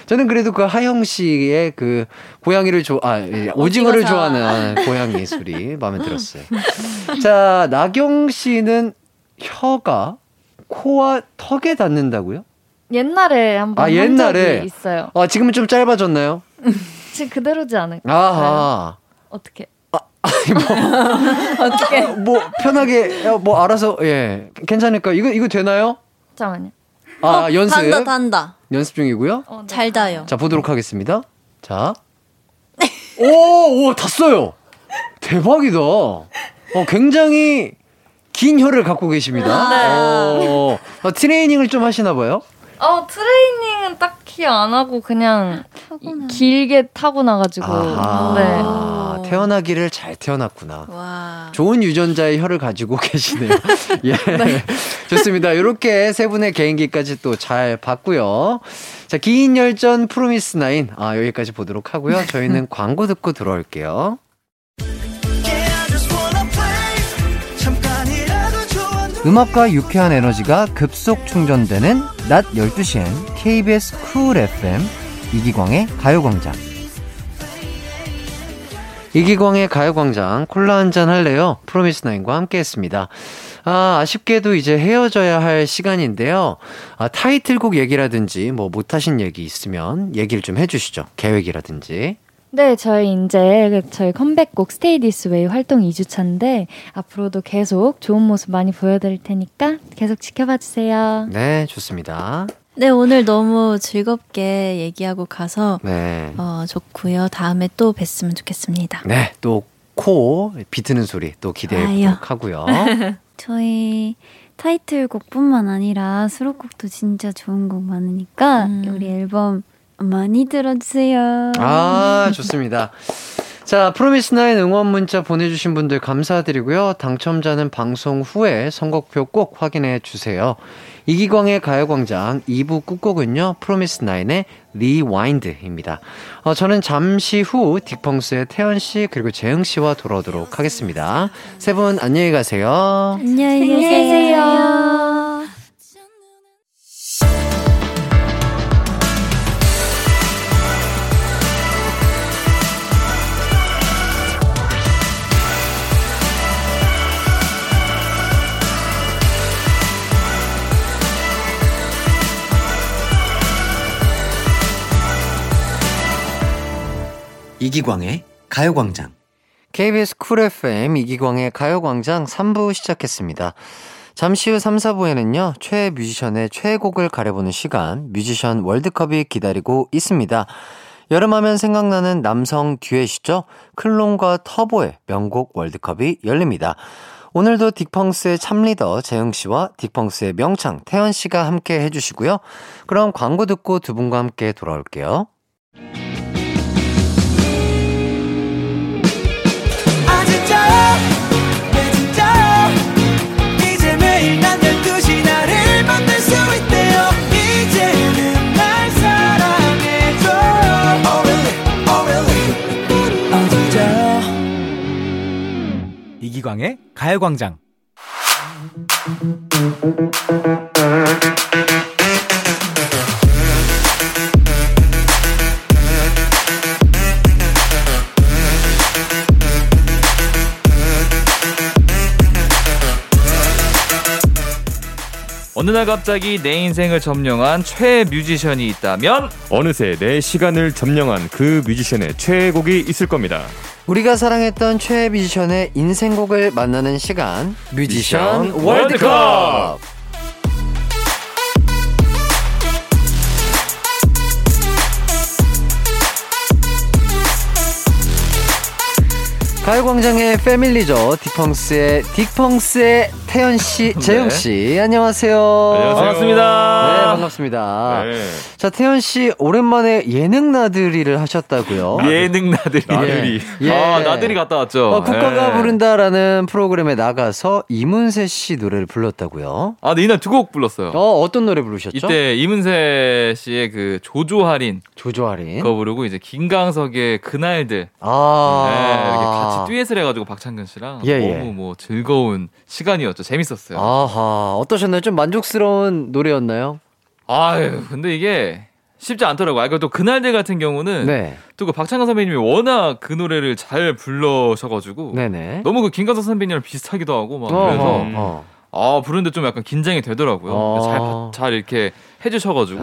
저는 그래도 그 하영 씨의 그 고양이를 좋아, 아, 예, 오징어를 좋아하는 고양이 소리 마음에 들었어요. 자, 나경 씨는 혀가 코와 턱에 닿는다고요? 옛날에 한번 아, 옛날에 있어요. 아, 지금은 좀 짧아졌나요? 지금 그대로지? 아하. 어떻게? 아, 아니 뭐 어떻게? 뭐 편하게 뭐 알아서 예 괜찮을까? 이거 이거 되나요? 잠깐만요. 아 어, 연습. 단다 단다. 연습 중이고요. 어, 네. 잘 다요. 자 보도록 하겠습니다. 자. 오, 오, 탔어요. 대박이다. 어, 굉장히 긴 혀를 갖고 계십니다. 네. 어, 어, 트레이닝을 좀 하시나 봐요? 어, 트레이닝은 딱히 안 하고 그냥 타고나. 길게 타고 나가지고. 네. 태어나기를 잘 태어났구나. 와. 좋은 유전자의 혀를 가지고 계시네요. 예. 네. 좋습니다. 이렇게 세 분의 개인기까지 또 잘 봤고요. 자, 긴 열전 프로미스 나인. 아, 여기까지 보도록 하고요. 저희는 광고 듣고 들어올게요. 음악과 유쾌한 에너지가 급속 충전되는 낮 12시엔 KBS 쿨 FM 이기광의 가요광장. 이기광의 가요광장 콜라 한 잔 할래요? 프로미스나인과 함께 했습니다. 아, 아쉽게도 이제 헤어져야 할 시간인데요. 아, 타이틀곡 얘기라든지 뭐 못하신 얘기 있으면 얘기를 좀 해주시죠. 계획이라든지. 네, 저희 이제 저희 컴백곡 Stay This Way 활동 2주차인데 앞으로도 계속 좋은 모습 많이 보여드릴 테니까 계속 지켜봐 주세요. 네, 좋습니다. 네, 오늘 너무 즐겁게 얘기하고 가서 네. 어, 좋고요. 다음에 또 뵀으면 좋겠습니다. 네, 또 코 비트는 소리 또 기대해 보도록 하고요. 저희 타이틀곡뿐만 아니라 수록곡도 진짜 좋은 곡 많으니까 음. 우리 앨범 많이 들어주세요. 아, 좋습니다. 자, 프로미스나인 응원 문자 보내주신 분들 감사드리고요. 당첨자는 방송 후에 선곡표 꼭 확인해 주세요. 이기광의 가요광장 2부 끝곡은요, 프로미스나인의 Rewind입니다. 어, 저는 잠시 후 딕펑스의 태현씨, 그리고 재흥씨와 돌아오도록 하겠습니다. 세 분 안녕히 가세요. 안녕히 계세요. 이기광의 가요광장. KBS 쿨 FM 이기광의 가요광장 3부 시작했습니다. 잠시 후 3, 4부에는요, 최애 뮤지션의 최애곡을 가려보는 시간, 뮤지션 월드컵이 기다리고 있습니다. 여름하면 생각나는 남성 듀엣이죠. 클론과 터보의 명곡 월드컵이 열립니다. 오늘도 딕펑스의 참리더 재흥씨와 딕펑스의 명창 태현씨가 함께 해주시고요. 그럼 광고 듣고 두 분과 함께 돌아올게요. 이기광의 가요광장. 어느 날 갑자기 내 인생을 점령한 최애 뮤지션이 있다면 어느새 내 시간을 점령한 그 뮤지션의 최애곡이 있을 겁니다. 우리가 사랑했던 최애 뮤지션의 인생곡을 만나는 시간 뮤지션 월드컵. 가요광장의 패밀리죠. 딕펑스의 딕펑스의 태현 씨, 네. 재흥 씨, 안녕하세요. 안녕하세요. 반갑습니다. 네, 반갑습니다. 네. 자, 태연 씨 오랜만에 예능 나들이를 하셨다고요? 예능 나들이. 나들이. 예. 아, 나들이 갔다 왔죠. 어, 국가가 네. 부른다라는 프로그램에 나가서 이문세 씨 노래를 불렀다고요? 아, 네, 이날 두 곡 불렀어요. 어, 어떤 노래 부르셨죠? 이때 이문세 씨의 그 조조할인. 조조할인. 그거 부르고 이제 김강석의 그날들. 아. 네, 이렇게 같이 듀엣을 해가지고 박창근 씨랑 예, 예. 너무 뭐 즐거운 시간이었죠. 재밌었어요. 아하. 어떠셨나요? 좀 만족스러운 노래였나요? 아유, 근데 이게 쉽지 않더라고요. 아, 또 그날들 같은 경우는 네. 또그 박찬관 선배님이 워낙 그 노래를 잘 불러셔가지고 네네. 너무 그 김광석 선배님이랑 비슷하기도 하고 막 그래서 어. 아 부르는데 좀 약간 긴장이 되더라고요. 어. 잘, 잘 이렇게 해주셔가지고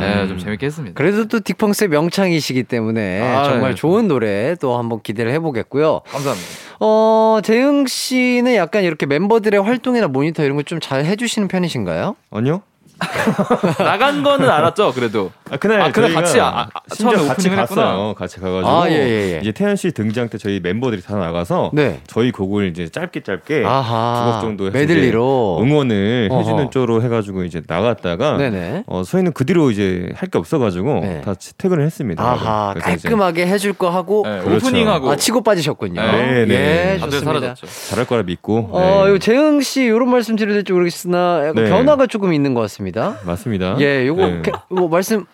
네, 좀 재밌게 했습니다. 그래도 또 딕펑스의 명창이시기 때문에 아, 정말 네. 좋은 노래 또 한번 기대를 해보겠고요. 감사합니다. 어 재흥 씨는 약간 이렇게 멤버들의 활동이나 모니터 이런 거좀잘 해주시는 편이신가요? 아니요. 나간 거는 알았죠, 그래도. 아, 그날 아, 그날 같이 아, 아, 처음에 같이 갔어요. 같이 가가지고 아, 예, 예, 예. 이제 태연 씨 등장 때 저희 멤버들이 다 나가서 네. 저희 곡을 이제 짧게 짧게 두곡 정도 메들리로 응원을 어허. 해주는 쪽으로 해가지고 이제 나갔다가 네네. 어, 저희는 그 뒤로 이제 할 게 없어가지고 네. 다 퇴근을 했습니다. 아하, 깔끔하게 해줄 거 하고 네, 그렇죠. 오프닝하고 아, 치고 빠지셨군요. 네, 네. 예, 좋습니다. 잘할 거라 믿고. 어, 네. 재흥 씨 이런 말씀 드려야 될지 모르겠으나 네. 변화가 조금 있는 것 같습니다. 맞습니다. 예, 요거 네. 뭐 말씀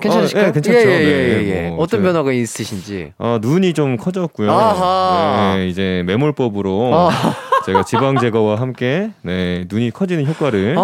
괜찮으실까요? 어, 예, 괜찮죠. 예, 예, 예, 예. 뭐 어떤 변화가 있으신지. 어, 눈이 좀 커졌고요. 아하. 네, 이제 매몰법으로 아. 제가 지방 제거와 함께 네, 눈이 커지는 효과를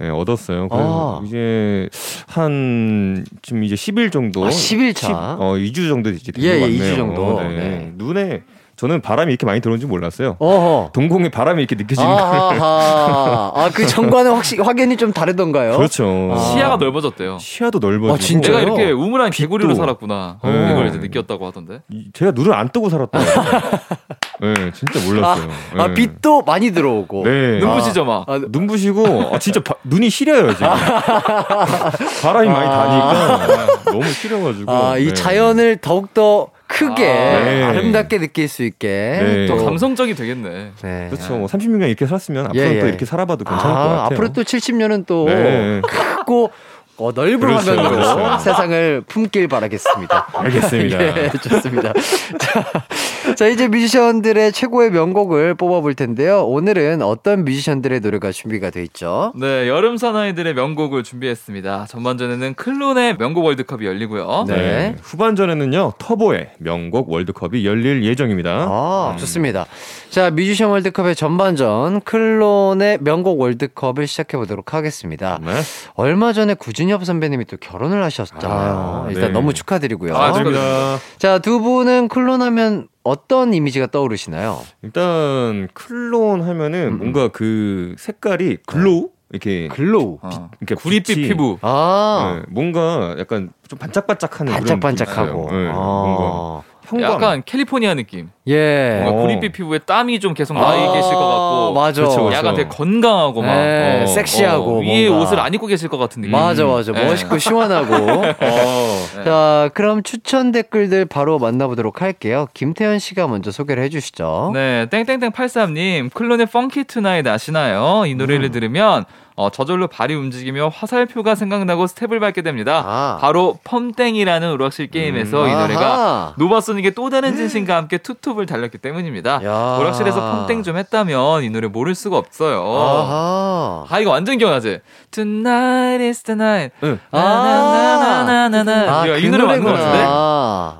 네, 얻었어요. 그래서 아. 이제 한 지금 이제 10일 정도. 아, 10일 차. 10, 어, 2주 정도 된것 예, 같네요. 2주 정도. 네. 네. 눈에 저는 바람이 이렇게 많이 들어오는지 몰랐어요. 어허. 동공에 바람이 이렇게 느껴지는 거예요. 아, 그 전과는 확실히 확연히 좀 다르던가요? 그렇죠. 아. 시야가 넓어졌대요. 시야도 넓어지고. 아, 진짜 내가 이렇게 우물한 개구리로 살았구나. 네. 이걸 이제 느꼈다고 하던데. 제가 눈을 안 뜨고 살았다. 네, 진짜 몰랐어요. 아, 아, 빛도 많이 들어오고. 네. 눈부시죠, 막. 아, 눈부시고, 아, 진짜 바, 눈이 시려요, 지금. 바람이 많이 다니까 너무 시려가지고. 아, 이 네. 자연을 더욱더 크게 아, 네. 아름답게 느낄 수 있게 네. 또 감성적이 되겠네. 네. 그렇죠. 뭐 30년간 이렇게 살았으면 앞으로 예, 또 예. 이렇게 살아봐도 괜찮을 아, 것 같아요. 앞으로 또 70년은 또 네. 크고 어, 넓은 그렇죠, 화면으로 그렇죠. 세상을 품길 바라겠습니다. 알겠습니다. 예, 좋습니다. 자, 자, 이제 뮤지션들의 최고의 명곡을 뽑아볼 텐데요. 오늘은 어떤 뮤지션들의 노래가 준비가 돼 있죠? 네, 여름 사나이들의 명곡을 준비했습니다. 전반전에는 클론의 명곡 월드컵이 열리고요. 네. 네. 후반전에는요, 터보의 명곡 월드컵이 열릴 예정입니다. 아, 음. 좋습니다. 자, 뮤지션 월드컵의 전반전, 클론의 명곡 월드컵을 시작해 보도록 하겠습니다. 네. 얼마 전에 구준 윤엽 선배님이 또 결혼을 하셨잖아요. 아, 일단 네. 너무 축하드리고요. 아, 축하드립니다. 자, 두 분은 클론하면 어떤 이미지가 떠오르시나요? 일단 클론 하면은 음. 뭔가 그 색깔이 glow 이렇게 glow, 아. 이렇게 구릿빛 피부. 아, 네, 뭔가 약간 좀 반짝반짝하는 반짝반짝하고. 네, 아. 뭔가 형광. 약간 캘리포니아 느낌. 예. 뭔가 구릿빛 피부에 땀이 좀 계속 나 아~ 계실 것 같고. 맞아. 그렇죠, 그렇죠. 약간 되게 건강하고 막. 예, 어, 섹시하고. 어, 위에 옷을 안 입고 계실 것 같은 느낌. 맞아, 맞아. 예. 멋있고 시원하고. 어. 자, 그럼 추천 댓글들 바로 만나보도록 할게요. 김태현 씨가 먼저 소개를 해주시죠. 네, 땡땡땡 83님. 클론의 Funky Tonight 아시나요? 이 노래를 음. 들으면 어, 저절로 발이 움직이며 화살표가 생각나고 스텝을 밟게 됩니다. 아. 바로 펌땡이라는 오락실 게임에서 음. 이 노래가 노바소닉의 또 다른 진심과 함께 투톱을 달렸기 때문입니다. 야. 오락실에서 펌땡 좀 했다면 이 노래 모를 수가 없어요. 아하. 아 이거 완전 기억나지? Tonight is the night. 응. 나나나나나나. 아, 이 노래 맞는 것 같은데?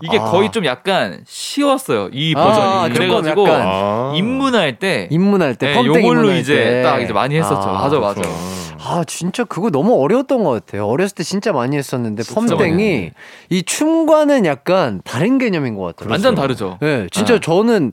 이게 아. 거의 좀 약간 쉬웠어요. 이 아, 버전이. 그래가지고 입문할 때 입문할 때 네, 요걸로 이제 딱 이제 많이 했었죠. 맞아 맞아. 아, 진짜 그거 너무 어려웠던 것 같아요. 어렸을 때 진짜 많이 했었는데, 펌땡이 이 춤과는 약간 다른 개념인 것 같아요. 완전 다르죠. 네, 진짜 네. 저는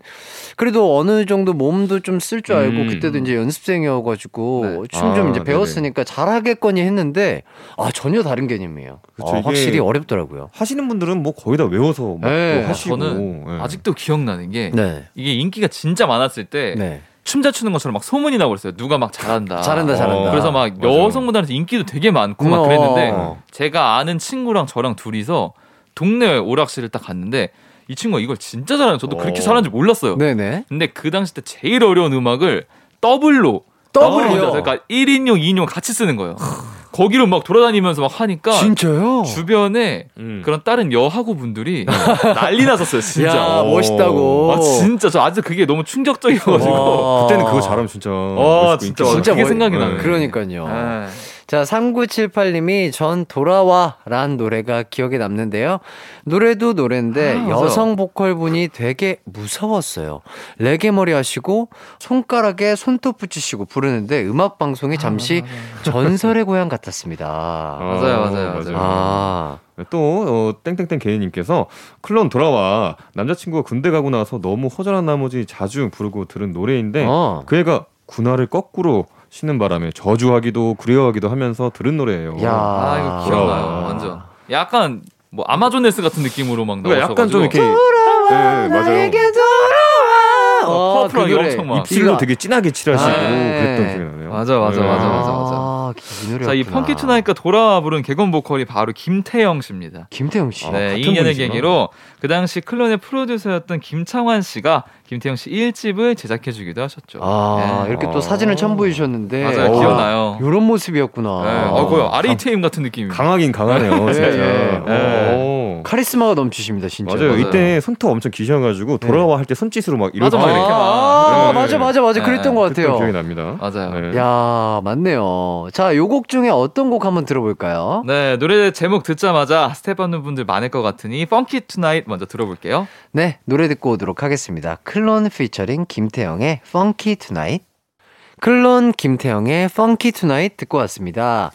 그래도 어느 정도 몸도 좀 쓸 줄 알고, 음. 그때도 이제 연습생이어가지고, 네. 춤좀 아, 이제 배웠으니까 잘하겠거니 했는데, 아, 전혀 다른 개념이에요. 그렇죠. 아, 확실히 어렵더라고요. 하시는 분들은 뭐 거의 다 외워서 막 네. 하시고. 저는 네. 아직도 기억나는 게, 네. 이게 인기가 진짜 많았을 때, 네. 춤 잘 추는 것처럼 막 소문이 나고 그랬어요. 누가 막 잘한다. 잘한다, 잘한다. 그래서 막 맞아. 여성분들한테 인기도 되게 많고 막 그랬는데 어. 제가 아는 친구랑 저랑 둘이서 동네 오락실을 딱 갔는데 이 친구가 이걸 진짜 잘하는 저도 그렇게 어. 잘하는지 몰랐어요. 네네. 근데 그 당시 때 제일 어려운 음악을 더블로 더블이요. 그러니까 1인용, 2인용 같이 쓰는 거예요. 거기를 막 돌아다니면서 막 하니까 진짜요? 주변에 음. 그런 다른 여하고 분들이 난리 났었어요, 진짜. 야, 멋있다고. 아, 진짜 저 아직 그게 너무 충격적이어가지고 그때는 그거 잘하면 진짜 아, 진짜 진짜 그게 생각이 나요. 그러니까요. 네. 자, 3978님이 전 돌아와 라는 노래가 기억에 남는데요. 노래도 노래인데 아, 여성 보컬 분이 되게 무서웠어요. 레게 머리 하시고 손가락에 손톱 붙이시고 부르는데 음악 방송이 잠시 아, 전설의 고향 같았습니다. 맞아요, 맞아요, 맞아요. 아. 또 어, 땡땡땡 개인님께서 클론 돌아와 남자친구가 군대 가고 나서 너무 허전한 나머지 자주 부르고 들은 노래인데 어. 그 애가 군화를 거꾸로 쉬는 바람에 저주하기도 그리워하기도 하면서 들은 노래예요. 야, 아, 이거 기억나요. 완전. 약간 뭐 아마존네스 같은 느낌으로 막 나와서 약간 좀 이렇게 돌아와 네, 맞아요. 돌아와. 어, 퍼플하게 그 엄청 막 입술도 되게 진하게 칠하시고 아, 그랬던 기억이 나네요. 맞아 맞아 네. 맞아 맞아 맞아. 아, 자, 이 펑키 투나이까 돌아와 부른 개건 보컬이 바로 김태영 씨입니다. 김태영 씨. 네, 아, 2년의 계기로 그 당시 클론의 프로듀서였던 김창환 씨가 김태형 씨 1집을 제작해 주기도 하셨죠. 아, 네. 이렇게 또 사진을 첨부해 주셨는데 맞아요. 기억나요. 이런 모습이었구나. 네. 어, 거요. RATM 같은 느낌. 강하긴 강하네요, 네. 진짜. 네. 네. 카리스마가 넘치십니다, 진짜. 맞아요. 맞아요. 이때 손톱 엄청 기셔 가지고 네. 돌아와 할 때 손짓으로 막 이렇게 맞아, 이렇게 막. 아, 맞아 맞아 맞아. 그랬던 것 같아요. 기억이 납니다. 맞아요. 야, 맞네요. 자, 요 곡 중에 어떤 곡 한번 들어볼까요? 네, 노래 제목 듣자마자 스텝 밟는 분들 많을 것 같으니 Funky Tonight 먼저 들어볼게요. 네, 노래 듣고 오도록 하겠습니다. 클론 피처링 김태영의 Funky Tonight. 클론 김태영의 Funky Tonight 듣고 왔습니다.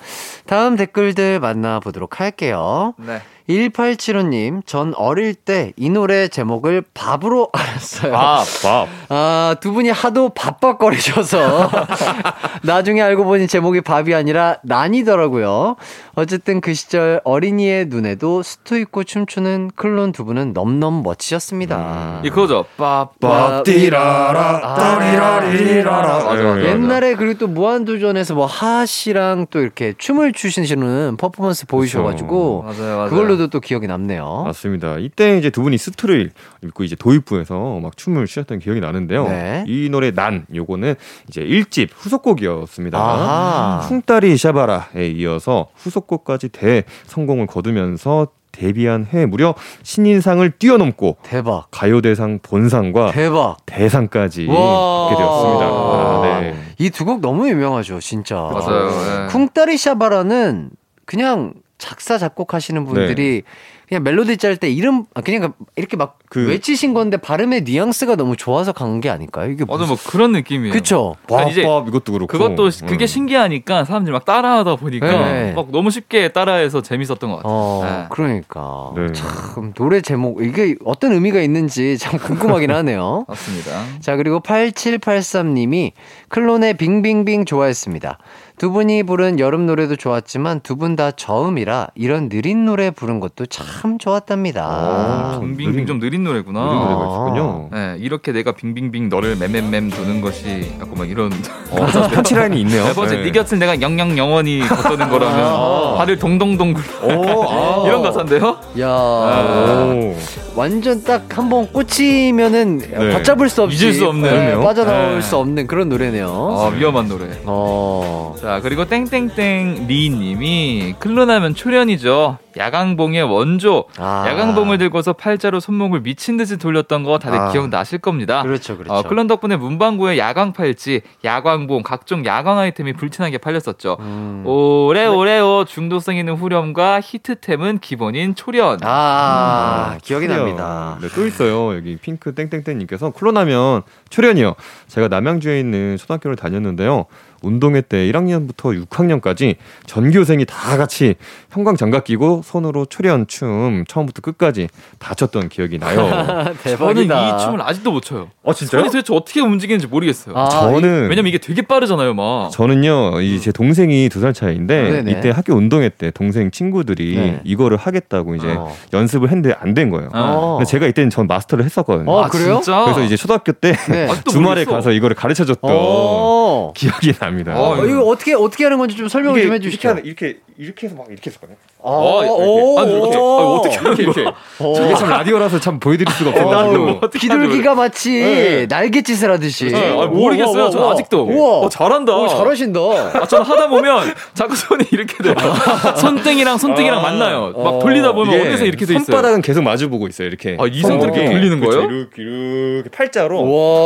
다음 댓글들 만나보도록 할게요. 네. 1875님, 전 어릴 때 이 노래 제목을 밥으로 알았어요. 밥, 밥. 아, 두 분이 하도 밥밥거리셔서 나중에 알고 보니 제목이 밥이 아니라 난이더라고요. 어쨌든 그 시절 어린이의 눈에도 수트 입고 춤추는 클론 두 분은 넘넘 멋지셨습니다. 음. 이거죠. 밥밥디라라 따리라리라라. 옛날에 그리고 또 무한도전에서 뭐 하씨랑 또 이렇게 춤을 추시는 퍼포먼스 보이셔가지고 맞아요, 맞아요. 그걸로 도또 기억이 남네요. 맞습니다. 이때 이제 두 분이 수트를 입고 이제 도입부에서 막 춤을 추셨던 기억이 나는데요. 네. 이 노래 난 요거는 이제 1집 후속곡이었습니다. 쿵따리 샤바라에 이어서 후속곡까지 대성공을 거두면서 데뷔한 해 무려 신인상을 뛰어넘고 대박 가요대상 본상과 대박 대상까지 받게 되었습니다. 아, 네. 이두 곡 너무 유명하죠, 진짜. 맞아요. 네. 쿵따리 샤바라는 그냥 작사 작곡하시는 분들이 네. 그냥 멜로디 짤 때 이름 아, 그냥 이렇게 막 그 외치신 건데 발음의 뉘앙스가 너무 좋아서 간 게 아닐까요? 이게 맞아 뭐 그런 느낌이에요. 그렇죠. 밥, 이제 이것도 그렇고 그것도 그게 음. 신기하니까 사람들이 막 따라하다 보니까 네. 막 너무 쉽게 따라해서 재밌었던 것 같아요. 어, 네. 그러니까 네. 참 노래 제목 이게 어떤 의미가 있는지 참 궁금하긴 하네요. 맞습니다. 자 그리고 8783님이 클론의 빙빙빙 좋아했습니다. 두 분이 부른 여름 노래도 좋았지만 두 분 다 저음이라 이런 느린 노래 부른 것도 참 좋았답니다. 아, 빙빙빙 좀 느린 노래구나. 느린 노래가 있군요. 네, 이렇게 내가 빙빙빙 너를 맴맴맴 도는 것이 약간 막 이런 어, 펀치라인이 있네요. 네 번째 네 곁을 내가 영영 영원히 걷도는 거라면 아. 발을 동동동 굴러 아. 이런 가사인데요. 야, 네. 완전 딱 한 번 꽂히면은 네. 받잡을 수 없이 잊을 수 없는 네, 빠져나올 네. 수 없는 그런 노래네요. 아, 위험한 노래. 어. 자, 그리고 땡땡땡 리님이 클론하면 초련이죠. 야광봉의 원조. 아. 야광봉을 들고서 팔자로 손목을 미친 듯이 돌렸던 거 다들 아. 기억나실 겁니다. 그렇죠, 그렇죠. 어, 클론 덕분에 문방구에 야광 팔찌, 야광봉, 각종 야광 아이템이 불티나게 팔렸었죠. 음. 오래오래오 중독성 있는 후렴과 히트템은 기본인 초련. 아, 음. 기억이 초 련. 납니다. 네, 또 있어요. 여기 핑크 땡땡땡님께서 클론하면 초련이요. 제가 남양주에 있는 초등학교를 다녔는데요. 운동회 때 1학년부터 6학년까지 전교생이 다 같이 형광 장갑 끼고 손으로 초련 춤 처음부터 끝까지 다 췄던 기억이 나요. 저는 이 춤을 아직도 못 춰요. 어 진짜요? 손이 도대체 어떻게 움직이는지 모르겠어요. 아, 저는 왜냐면 이게 되게 빠르잖아요, 막. 저는요, 이제 동생이 두 살 차이인데 아, 이때 학교 운동회 때 동생 친구들이 네. 이거를 하겠다고 이제 어. 연습을 했는데 안 된 거예요. 어. 근데 제가 이때는 전 마스터를 했었거든요. 어, 그래요? 진짜? 그래서 이제 초등학교 때 네. 주말에 가서 이거를 가르쳐 줬던 어. 기억이 나요. 압니다. 어, 이거 어떻게 어떻게 하는 건지 좀 설명을 좀 해주시죠. 이렇게 이렇게 이렇게 해서 막 이렇게 했었거든요. 아, 어, 오, 아니, 이렇게. 어떻게 하는 이렇게. 저게 참 라디오라서 참 보여드릴 수가 없어요. 나도. 비둘기가 마치 네. 날갯짓을 하듯이. 네. 아, 모르겠어요. 저 아직도. 우와. 어, 잘한다. 오, 잘하신다. 아, 저는 하다 보면 자꾸 손이 이렇게 돼요. 손등이랑 손등이랑 아, 만나요. 막 돌리다 보면 어디서 이렇게 돼 있어요. 손바닥은 계속 마주 보고 있어요. 이렇게. 아, 이 손등 이렇게 돌리는 거예요? 이렇게 이렇게 팔자로.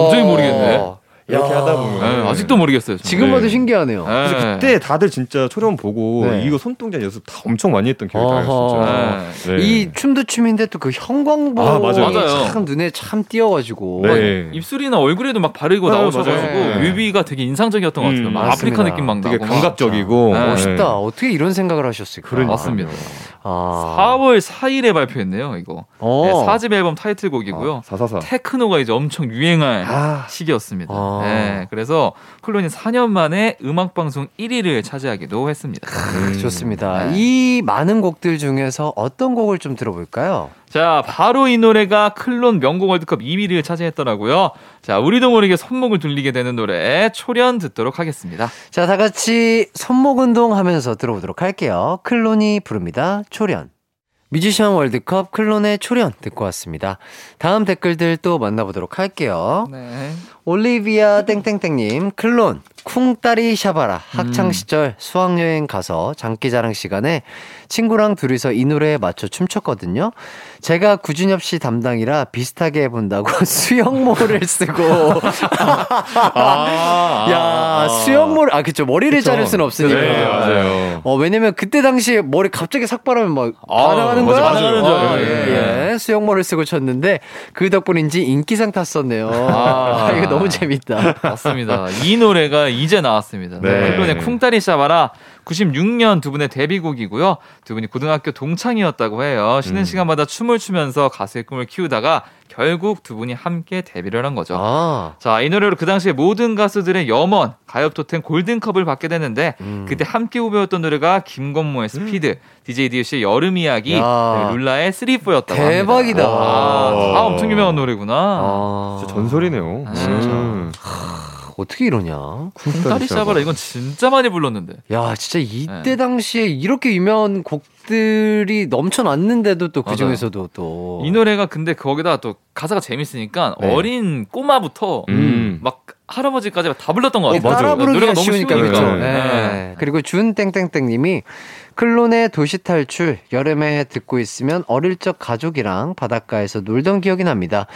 도저히 모르겠네. 이렇게 하다 보면 네, 아직도 모르겠어요. 저는. 지금 봐도 네. 신기하네요. 네. 그래서 그때 다들 진짜 초련 보고 네. 이거 손동작 연습 다 엄청 많이 했던 기억이 나요. 진짜. 네. 이 춤도 춤인데 또 그 형광보 아, 맞아요. 참 눈에 참 띄어가지고 입술이나 얼굴에도 막 바르고 나오셔가지고 뮤비가 되게 인상적이었던 것 같아요. 음, 아프리카 느낌 막 되게 나고 감각적이고 멋있다. 어떻게 이런 생각을 하셨을까? 그러니까. 맞습니다. 아. 4월 4일에 발표했네요, 이거. 어. 네, 4집 앨범 타이틀곡이고요. 아, 444. 테크노가 이제 엄청 유행할 아. 시기였습니다. 아. 네, 그래서 클론이 4년 만에 음악 방송 1위를 차지하기도 했습니다. 음. 좋습니다. 네. 이 많은 곡들 중에서 어떤 곡을 좀 들어볼까요? 자, 바로 이 노래가 클론 명곡 월드컵 2위를 차지했더라고요. 자, 우리도 모르게 손목을 돌리게 되는 노래 초련 듣도록 하겠습니다. 자, 다 같이 손목 운동 하면서 들어보도록 할게요. 클론이 부릅니다. 초련. 뮤지션 월드컵 클론의 초련 듣고 왔습니다. 다음 댓글들 또 만나보도록 할게요. 네. 올리비아 땡땡땡님, 클론, 쿵따리 샤바라. 학창시절 음. 수학여행 가서 장기자랑 시간에 친구랑 둘이서 이 노래에 맞춰 춤췄거든요. 제가 구준엽 씨 담당이라 비슷하게 해본다고 수영모를 쓰고. 아, 야, 수영모를, 아, 그쵸. 머리를 그쵸. 자를 수는 없으니까. 네, 맞아요. 어, 왜냐면 그때 당시에 머리 갑자기 삭발하면 막, 아, 반항하는 거야? 반항하는 줄 알아요. 예, 예. 수영모를 쓰고 쳤는데 그 덕분인지 인기상 탔었네요. 아, 이거 너무 재밌다. 맞습니다. 이 노래가 이제 나왔습니다. 네. 클론의 쿵따리 샤바라 96년 두 분의 데뷔곡이고요. 두 분이 고등학교 동창이었다고 해요. 쉬는 음. 시간마다 춤을 추면서 가수의 꿈을 키우다가 결국 두 분이 함께 데뷔를 한 거죠. 아. 자, 이 노래로 그 당시에 모든 가수들의 염원 가요토텐 골든컵을 받게 됐는데 음. 그때 함께 후배였던 노래가 김건모의 스피드, 음. DJ DOC의 여름 이야기, 룰라의 쓰리포였다고 대박이다. 아, 다 엄청 유명한 노래구나. 아. 진짜 전설이네요. 아, 진짜. 음. 어떻게 이러냐? 쿵따리 샤바라 이건 진짜 많이 불렀는데. 야, 진짜 이때 네. 당시에 이렇게 유명한 곡들이 넘쳐났는데도 또 그 중에서도 또 이 노래가 근데 거기다 또 가사가 재밌으니까 네. 어린 꼬마부터 음. 막 할아버지까지 다 불렀던 것 같아요. 어, 따라 부르기가 노래가 쉬우니까 그렇죠. 네. 네. 그리고 준 땡땡땡님이 클론의 도시 탈출 여름에 듣고 있으면 어릴 적 가족이랑 바닷가에서 놀던 기억이 납니다.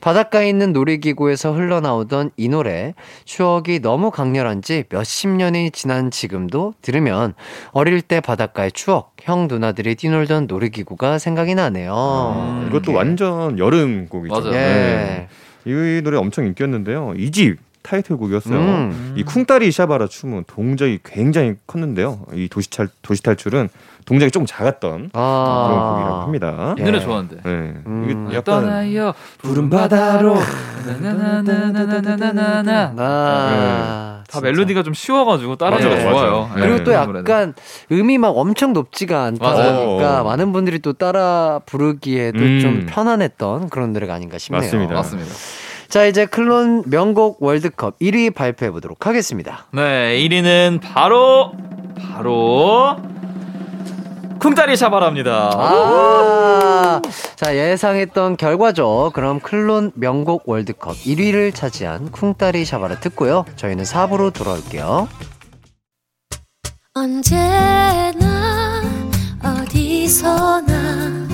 바닷가에 있는 놀이기구에서 흘러나오던 이 노래 추억이 너무 강렬한지 몇십 년이 지난 지금도 들으면 어릴 때 바닷가의 추억 형 누나들이 뛰놀던 놀이기구가 생각이 나네요. 음, 이것도 완전 여름 곡이죠. 맞아요. 예. 네. 이 노래 엄청 인기였는데요. 이집 타이틀곡이었어요. 음. 이 쿵따리 샤바라 춤은 동작이 굉장히 컸는데요. 이 도시탈 도시 탈출은 동작이 조금 작았던 아~ 그런 곡이라고 합니다. 이 노래 좋아하는데. 네. 음. 이게 약간 떠나요 푸른 바다로 나나나나나나나나 아, 다 멜로디가 좀 쉬워가지고 따라하기가 좋아요. 네. 그리고 또 약간 음이 막 엄청 높지가 않다 보니까 많은 분들이 또 따라 부르기에도 음. 좀 편안했던 그런 노래가 아닌가 싶네요. 맞습니다. 맞습니다. 자, 이제 클론 명곡 월드컵 1위 발표해 보도록 하겠습니다. 네, 1위는 바로 바로 쿵따리 샤바라입니다. 아~ 자, 예상했던 결과죠. 그럼 클론 명곡 월드컵 1위를 차지한 쿵따리 샤바라 듣고요. 저희는 4부로 돌아올게요. 언제나 어디서나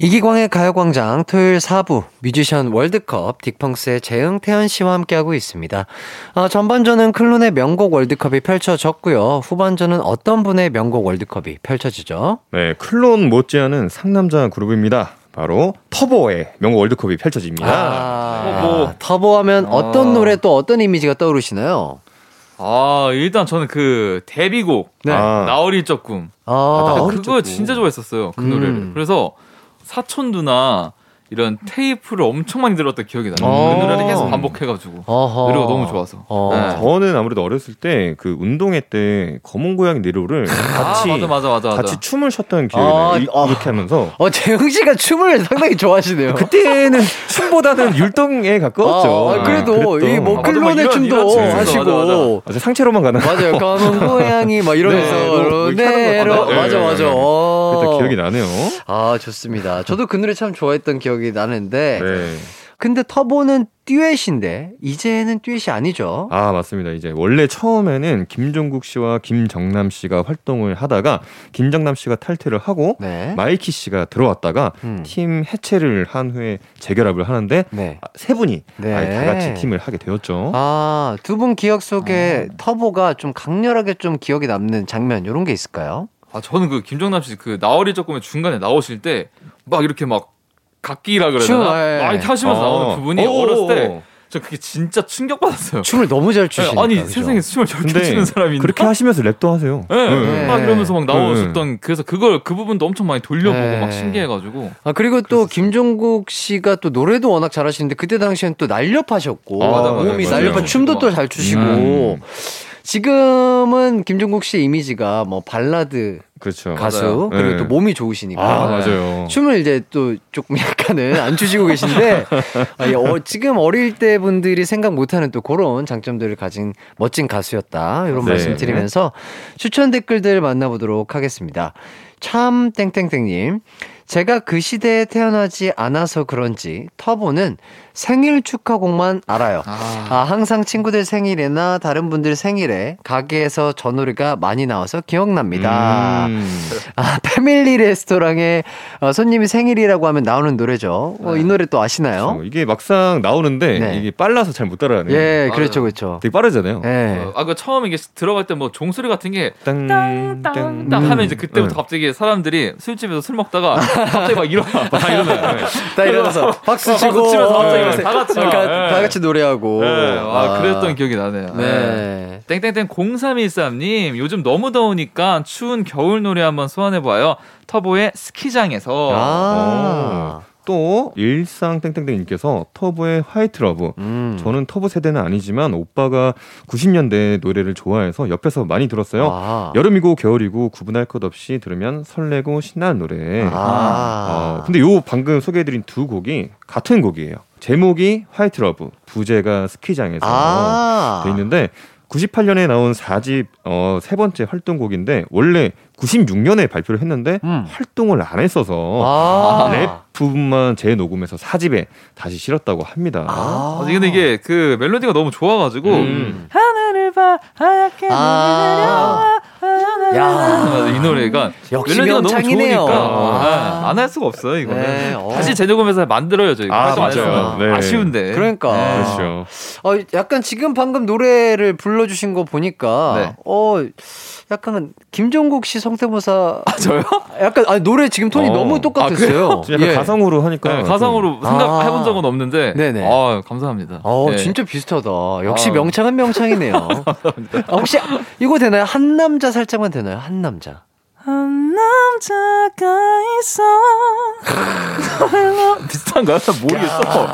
이기광의 가요광장 토요일 4부 뮤지션 월드컵 딕펑스의 재흥 태연 씨와 함께하고 있습니다. 아, 전반전은 클론의 명곡 월드컵이 펼쳐졌고요. 후반전은 어떤 분의 명곡 월드컵이 펼쳐지죠? 네, 클론 못지않은 상남자 그룹입니다. 바로 터보의 명곡 월드컵이 펼쳐집니다. 아, 터보. 터보 하면 어떤 아. 노래 또 어떤 이미지가 떠오르시나요? 아 일단 저는 그 데뷔곡 네. 아. 나얼이 조금 아, 아 그거 진짜 좋아했었어요 그 음. 노래를 그래서 사촌 누나 이런 테이프를 엄청 많이 들었던 기억이 나요. 어. 그 노래를 계속 반복해가지고 노래가 너무 좋아서. 어. 네. 저는 아무래도 어렸을 때 그 운동회 때 검은 고양이 네로를 아, 같이 맞아, 맞아, 맞아, 같이 춤을 췄던 기억이 나요. 아, 이, 아. 렇게 하면서. 어 재영 씨가 춤을 상당히 좋아하시네요. 그때는 춤보다는 율동에 가까웠죠. 아, 그래도 이뭐 클론의 춤도 하시고 맞아, 상체로만 가는. 맞아요. 검은 고양이 막 이러면서 네, 네로 맞아 맞아. 그때 기억이 나네요. 아 좋습니다. 저도 그 노래 참 좋아했던 기억. 기억이 나는데. 네. 근데 터보는 듀엣인데 이제는 듀엣이 아니죠. 아 맞습니다. 이제 원래 처음에는 김종국 씨와 김정남 씨가 활동을 하다가 김정남 씨가 탈퇴를 하고 네. 마이키 씨가 들어왔다가 음. 팀 해체를 한 후에 재결합을 하는데 네. 세 분이 네. 아예 다 같이 팀을 하게 되었죠. 아 두 분 기억 속에 아. 터보가 좀 강렬하게 좀 기억에 남는 장면 이런 게 있을까요? 아 저는 그 김정남 씨 그 나얼이 조금의 중간에 나오실 때 막 이렇게 막 각기라 그래야 되나? 많이 타시면서 어. 나오는 그분이 오. 어렸을 때. 저 그게 진짜 충격 받았어요. 춤을 너무 잘 추시니까. 네, 아니 그죠? 세상에서 춤을 저렇게 추는 사람이 그렇게 하시면서 랩도 하세요. 네, 네. 막 이러면서 막 나오셨던 네. 그래서 그걸 그 부분도 엄청 많이 돌려보고 네. 막 신기해가지고. 아 그리고 또 그랬었어요. 김종국 씨가 또 노래도 워낙 잘하시는데 그때 당시엔 또 날렵하셨고 아, 맞아, 맞아, 몸이 날렵한 춤도 또 잘 추시고. 음. 지금은 김종국 씨 이미지가 뭐 발라드 그렇죠. 가수 맞아요. 그리고 네. 또 몸이 좋으시니까 아, 맞아요. 춤을 이제 또 조금 약간은 안 추시고 계신데 아니, 어, 지금 어릴 때 분들이 생각 못하는 또 그런 장점들을 가진 멋진 가수였다 이런 네. 말씀 드리면서 추천 댓글들 만나보도록 하겠습니다. 참 땡땡땡님 제가 그 시대에 태어나지 않아서 그런지 터보는 생일 축하곡만 알아요. 아. 아. 항상 친구들 생일이나 다른 분들 생일에 가게에서 저 노래가 많이 나와서 기억납니다. 음. 아, 패밀리 레스토랑에 어, 손님이 생일이라고 하면 나오는 노래죠. 어, 이 노래 또 아시나요? 그렇죠. 이게 막상 나오는데 네. 이게 빨라서 잘 못 따라가네요. 예, 그렇죠, 그렇죠. 되게 빠르잖아요. 예. 어, 아그 처음에 이게 들어갈 때 뭐 종소리 같은 게 땅땅땅 하면 이제 그때부터 음. 갑자기 사람들이 술집에서 술 먹다가 갑자기 막 일어나. 다 일어나요. 네. 다 일어나서 박수 치고. 박수 치면서 갑자기 네. 다 같이. 다, 다 같이 노래하고. 네. 아, 아, 그랬던 기억이 나네요. 네. 네. 땡땡땡 0313님, 요즘 너무 더우니까 추운 겨울 노래 한번 소환해 봐요. 터보의 스키장에서. 아. 또 일상 땡땡땡님께서 터보의 White Love. 음. 저는 터보 세대는 아니지만 오빠가 90년대 노래를 좋아해서 옆에서 많이 들었어요. 아. 여름이고 겨울이고 구분할 것 없이 들으면 설레고 신나는 노래. 아. 어, 근데 요 방금 소개해드린 두 곡이 같은 곡이에요. 제목이 White Love, 부제가 스키장에서 아. 돼 있는데 98년에 나온 4집 어, 세 번째 활동곡인데 원래 96년에 발표를 했는데 음. 활동을 안 했어서 아~ 랩 부분만 재녹음해서 4집에 다시 실었다고 합니다. 아~ 근데 이게 그 멜로디가 너무 좋아가지고 음. 하늘을 봐 하얗게 아~ 야, 이 노래가 역시 멜로디가 너무 좋으니까 아. 안할 수가 없어요 이거는 네, 어. 다시 재녹음해서 만들어야죠. 이거 아, 맞아요. 네. 아쉬운데. 그러니까. 네. 그렇죠. 어, 약간 지금 방금 노래를 불러주신 거 보니까 네. 어. 약간 김종국 씨 성대모사 아, 저요? 약간 아니 노래 지금 톤이 어. 너무 똑같았어요. 아, 예. 가상으로 하니까 네, 가상으로 생각해본 아. 적은 없는데. 네네. 아 감사합니다. 어 네. 진짜 비슷하다. 역시 아. 명창은 명창이네요. 아, 혹시 이거 되나요? 한 남자 살짝만 되나요? 한 남자. 한 남자가 있어. 비슷한가요? 모르겠어.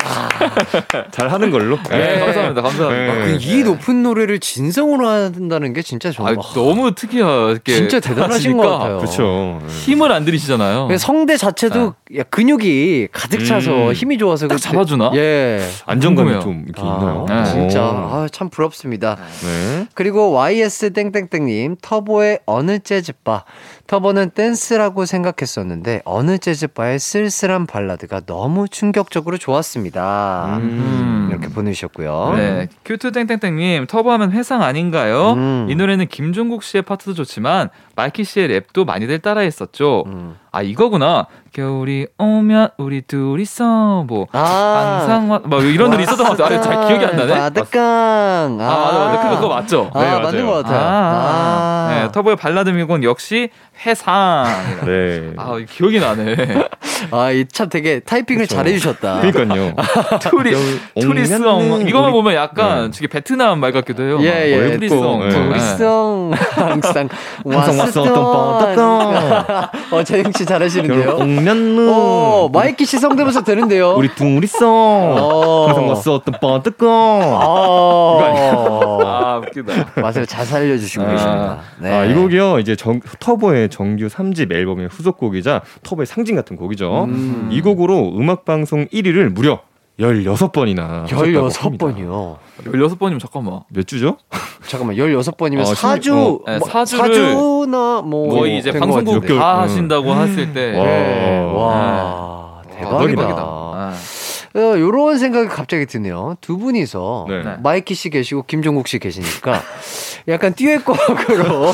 잘 하는 걸로. 네, 네. 감사합니다. 감사합니다. 네. 아, 이 높은 노래를 진성으로 한다는 게 진짜 정말 아, 너무 특이하게 진짜 대단하신 것 같아요. 그렇죠. 힘을 안 들이시잖아요. 성대 자체도 네. 근육이 가득 차서 음. 힘이 좋아서 딱 잡아주나? 예. 안정감이 좀 이렇게 아, 있나요? 네. 진짜 아, 참 부럽습니다. 네. 그리고 YS 땡땡땡님 터보의 어느 재즈바 터보는 댄스라고 생각했었는데 어느 재즈바의 쓸쓸한 발라드가 너무 충격적으로 좋았습니다. 음. 이렇게 보내주셨고요. 네, Cute 땡땡땡님 터보하면 회상 아닌가요? 음. 이 노래는 김종국 씨의 파트도 좋지만 마이키 씨의 랩도 많이들 따라했었죠. 음. 아 이거구나. 겨울이 오면 우리 둘이서 뭐 아~ 항상 뭐 이런 노래 있었던 것 같아요. 잘 기억이 안 나네. 바닷가. 아, 아 맞아 맞아. 그거, 그거 맞죠? 아, 네, 맞는 것 같아요. 아, 아, 네, 터보의 발라드 미곡은 역시 회상. 네. 아 기억이 나네. 아이 참 되게 타이핑을 그쵸. 잘해주셨다. 그러니까요. 투리 투리송 이거만 보면 약간 네. 베트남 말 같기도 해요. 예 예. 투리송. 네. 투리송 항상 왔었던 어 재영 씨 잘하시는데요. 옹면루. 어 마이키 씨 성대모사 되는데요. 우리 둥리송. 어. 항상 왔었던 뻔뜨거. 아, 아 웃기다. 맛을 잘 살려주시고 아. 계십니다. 네. 아 이 곡이요 이제 정, 터보의 정규 3집 앨범의 후속곡이자 터보의 상징 같은 곡이죠. 음. 이 곡으로 음악방송 1위를 무려 16번이나 16번이요. 16번이면 잠깐만. 몇 주죠? 잠깐만 16번이면 어, 4주 어, 네, 4주를 나뭐 거의 이제 방송국 다 하신다고 음. 했을 때 와, 네. 와 네. 대박이다. 대박이다. 이런 어, 생각이 갑자기 드네요. 두 분이서 네. 마이키 씨 계시고 김종국 씨 계시니까 약간 듀엣곡으로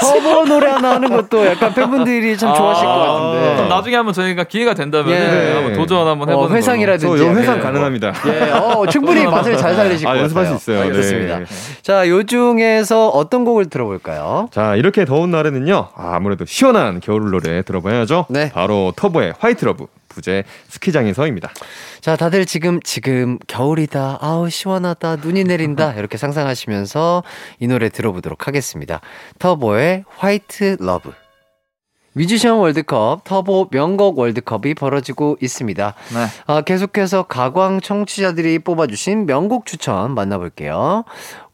터보 노래 하나 하는 것도 약간 팬분들이 참 좋아하실 아~ 것 같은데. 나중에 한번 저희가 기회가 된다면 예. 한번 도전 한번 어, 해보는 어, 회상이라든지. 회상 가능합니다. 예, 어, 충분히 맛을 잘 살리실 아, 것 연습할 수 있어요. 알겠습니다. 네. 자, 요 중에서 어떤 곡을 들어볼까요? 자, 이렇게 더운 날에는요. 아무래도 시원한 겨울 노래 들어봐야죠. 네. 바로 터보의 White Love. 부제 스키장에서입니다. 자, 다들 지금, 지금 겨울이다. 아우, 시원하다. 눈이 내린다. 이렇게 상상하시면서 이 노래 들어보도록 하겠습니다. 터보의 White Love. 뮤지션 월드컵 터보 명곡 월드컵이 벌어지고 있습니다. 네. 아, 계속해서 가광 청취자들이 뽑아주신 명곡 추천 만나볼게요.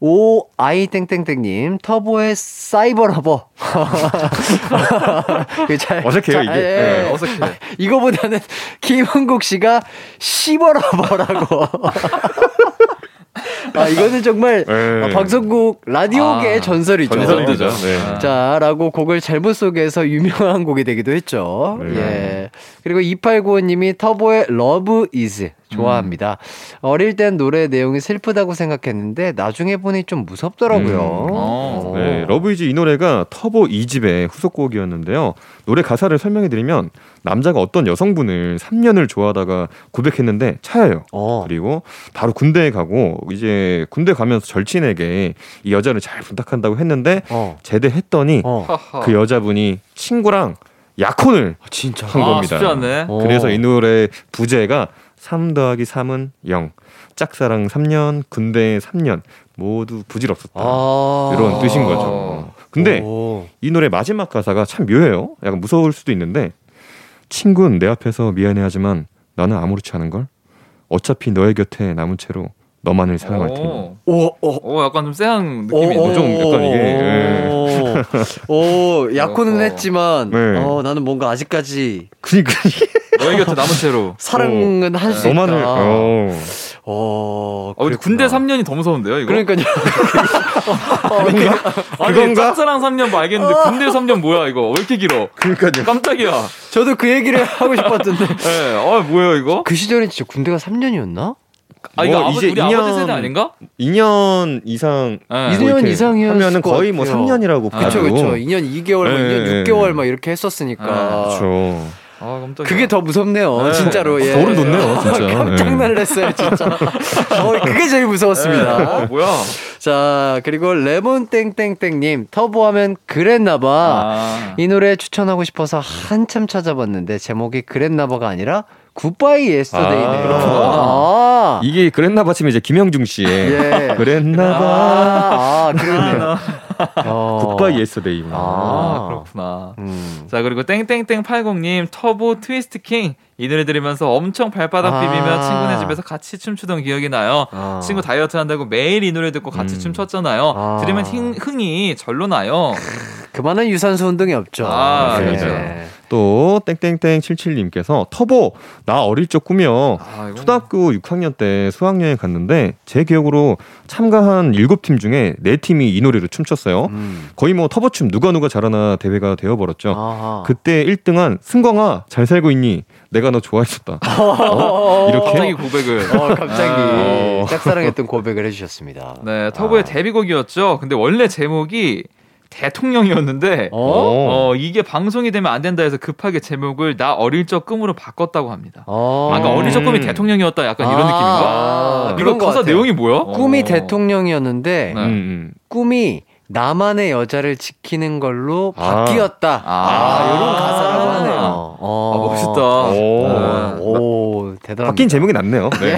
오 아이 땡땡땡님 터보의 Cyber Lover. 잘, 어색해요 이게. 예, 네, 어색해. 아, 이거보다는 김은국 씨가 시버 Lover라고. 아, 이거는 정말 네. 아, 방송국 라디오계의 아, 전설이죠. 전설이죠. 네. 자, 라고 곡을 잘못 소개해서 유명한 곡이 되기도 했죠. 네. 예. 그리고 2895님이 터보의 Love Is 좋아합니다. 음. 어릴 땐 노래 내용이 슬프다고 생각했는데 나중에 보니 좀 무섭더라고요. 음. 어. 네, Love Is 이 노래가 터보 2집의 후속곡이었는데요. 노래 가사를 설명해 드리면 남자가 어떤 여성분을 3년을 좋아하다가 고백했는데 차여요. 어. 그리고 바로 군대에 가고 이제 군대 가면서 절친에게 이 여자를 잘 부탁한다고 했는데 어. 제대했더니 어. 그 여자분이 친구랑 약혼을 아, 진짜 한 겁니다. 아, 그래서 이 노래 부제가 3 더하기 3은 0. 짝사랑 3년, 군대 3년 모두 부질없었다. 아~ 이런 뜻인 거죠. 근데 오. 이 노래 마지막 가사가 참 묘해요. 약간 무서울 수도 있는데 친구는 내 앞에서 미안해하지만 나는 아무렇지 않은 걸. 어차피 너의 곁에 남은 채로 너만을 사랑할 테니. 오, 오, 오, 약간 좀 쎄한 느낌이 오, 좀 약간 이게. 네. 오, 약혼은 어, 했지만, 네. 어, 나는 뭔가 아직까지. 그니까. 너희 곁에 남은 채로. 사랑은 할 수 있다. 너만을. 어. 어, 어 군대 3년이 더 무서운데요, 이거? 그러니까요. 어, 그건가? 아니, 짝사랑 3년 뭐 알겠는데 군대 3년 뭐야, 이거? 왜 이렇게 길어? 그러니까요. 깜짝이야. 저도 그 얘기를 하고 싶었던데. 네, 어, 뭐예요, 이거? 그 시절엔 진짜 군대가 3년이었나? 아, 이거 뭐, 이제 우리 2년, 아버지 세대 아닌가? 2년 이상. 네. 2년 이상이면은 거의 뭐 3년이라고 그렇죠, 그렇죠. 2년 2개월, 뭐 네. 2년 6개월 막 이렇게 했었으니까. 그렇죠. 아, 그게 더 무섭네요, 네. 진짜로. 예. 소름 돋네요, 진짜. 깜짝 놀랐어요, 진짜. 어, 그게 제일 무서웠습니다. 네. 어, 뭐야? 자, 그리고 레몬땡땡땡님, 터보하면 그랬나봐. 아. 이 노래 추천하고 싶어서 한참 찾아봤는데, 제목이 그랬나봐가 아니라 Goodbye Yesterday네요. 아, 아. 이게 그랬나봐 치면 이제 김영중 씨의 예. 그랬나봐. 아, 아 그러네요. 어. Goodbye Yesterday구나. 아, 그렇구나. 음. 자, 그리고 땡땡땡80님 터보 Twist King. 이 노래 들으면서 엄청 발바닥 아~ 비비며 친구네 집에서 같이 춤추던 기억이 나요. 아~ 친구 다이어트 한다고 매일 이 노래 듣고 같이 음. 춤췄잖아요. 아~ 들으면 흥, 흥이 절로 나요. 그만한 유산소 운동이 없죠. 아, 네. 그렇죠. 또 땡땡땡 77님께서 터보 나 어릴 적 꿈이요. 아, 초등학교 6학년 때 수학여행 갔는데 제 기억으로 참가한 7팀 중에 4팀이 이 노래로 춤췄어요. 음. 거의 뭐 터보춤 누가 누가 잘하나 대회가 되어 버렸죠. 아하. 그때 1등한 승광아 잘 살고 있니? 내가 너 좋아했었다. 어? 이렇게 갑자기 고백을 어, 갑자기 아. 짝사랑했던 고백을 해주셨습니다. 네 터보의 아. 데뷔곡이었죠. 근데 원래 제목이 대통령이었는데 어? 어? 이게 방송이 되면 안 된다 해서 급하게 제목을 나 어릴 적 꿈으로 바꿨다고 합니다. 어. 아까 어릴 적 꿈이 대통령이었다 약간 이런 아~ 느낌인가? 아~ 이거 가사 내용이 뭐야? 꿈이 어. 대통령이었는데 네. 음, 음. 꿈이 나만의 여자를 지키는 걸로 아. 바뀌었다. 아, 아 이런 가사라고 하네요. 어. 아, 멋있다. 오, 오, 대단합니다. 바뀐 제목이 낫네요. 네.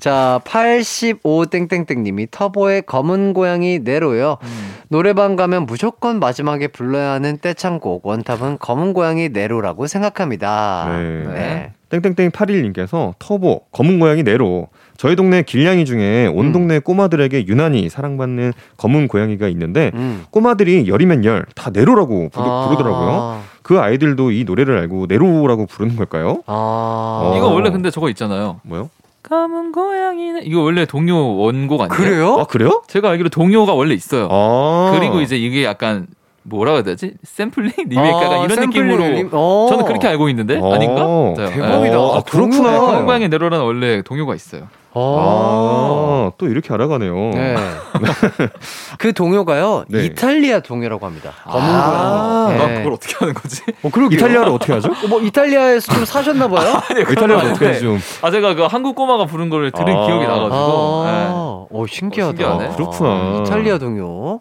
자, 85땡땡땡님이 터보의 검은 고양이 네로요. 음. 노래방 가면 무조건 마지막에 불러야 하는 떼창곡 원탑은 검은 고양이 네로라고 생각합니다. 네. 네. 땡땡땡 81님께서 터보 검은 고양이 네로 저희 동네 길냥이 중에 온 음. 동네 꼬마들에게 유난히 사랑받는 검은 고양이가 있는데 음. 꼬마들이 열이면 열 다 네로라고 부르, 아. 부르더라고요. 그 아이들도 이 노래를 알고 네로라고 부르는 걸까요? 아. 어. 이거 원래 근데 저거 있잖아요. 뭐요? 검은 고양이는 이거 원래 동요 원곡 아니에요? 그래요? 아 그래요? 제가 알기로 동요가 원래 있어요. 아~ 그리고 이제 이게 약간 뭐라 해야 되지? 샘플링 리메이크가 아, 이런 느낌으로 리... 어. 저는 그렇게 알고 있는데 어. 아닌가? 대박이다. 네. 아, 그렇구나. 건강의 내로라는 원래 동요가 있어요. 아, 또 이렇게 알아가네요. 네. 그 동요가요, 네. 이탈리아 동요라고 합니다. 검은 아, 네. 아, 그걸 어떻게 하는 거지? 어, 그리고 이탈리아를 어떻게 하죠? 어, 뭐 이탈리아에서 좀 사셨나봐요? 아니, 이탈리아를 어떻게 하죠? 좀. 아, 제가 그 한국 꼬마가 부른 걸 들은 아, 기억이 나가지고. 아, 네. 어, 신기하다. 어, 그렇구나. 이탈리아 동요.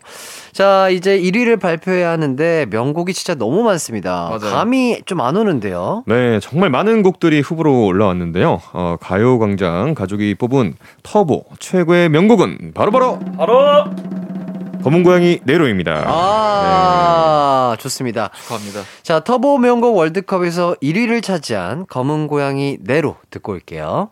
자, 이제 1위를 발표해야 하는데 명곡이 진짜 너무 많습니다. 맞아요. 감이 좀 안 오는데요. 네, 정말 많은 곡들이 후보로 올라왔는데요. 어, 가요광장 가족이 뽑은 터보 최고의 명곡은 바로바로 바로, 바로 검은 고양이 네로입니다. 아, 네. 좋습니다. 축하합니다. 자, 터보 명곡 월드컵에서 1위를 차지한 검은 고양이 네로 듣고 올게요.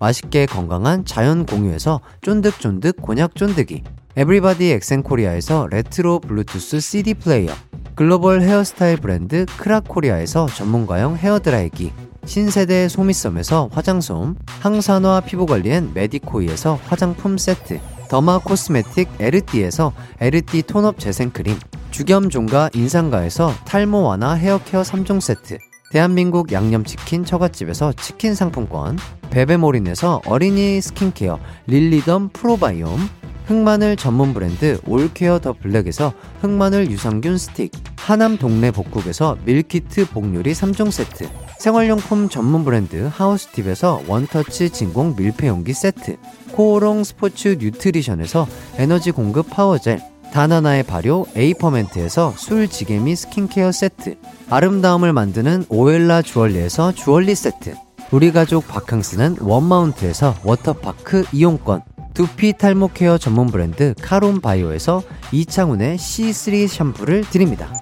맛있게 건강한 자연 공유에서 쫀득쫀득 곤약 쫀득이, 에브리바디 엑센코리아에서 레트로 블루투스 CD 플레이어 글로벌 헤어스타일 브랜드 크라코리아에서 전문가용 헤어드라이기 신세대 소미섬에서 화장솜 항산화 피부관리엔 메디코이에서 화장품 세트 derma cosmetic 에르띠에서 에르띠 tone-up 재생크림 주겸종가 인상가에서 탈모 완화 헤어케어 3종 세트 대한민국 양념치킨 처갓집에서 치킨 상품권 베베몰인에서 어린이 스킨케어 릴리덤 프로바이옴 흑마늘 전문 브랜드 올케어 더 블랙에서 흑마늘 유산균 스틱, 하남 동네 복국에서 밀키트 복요리 3종 세트, 생활용품 전문 브랜드 하우스팁에서 원터치 진공 밀폐용기 세트, 코오롱 스포츠 뉴트리션에서 에너지 공급 파워젤, 다나나의 발효 에이퍼멘트에서 술지게미 스킨케어 세트, 아름다움을 만드는 오엘라 주얼리에서 주얼리 세트, 우리 가족 바캉스는 원마운트에서 워터파크 이용권, 두피 탈모 케어 전문 브랜드 카론 바이오에서 이창훈의 C3 샴푸를 드립니다.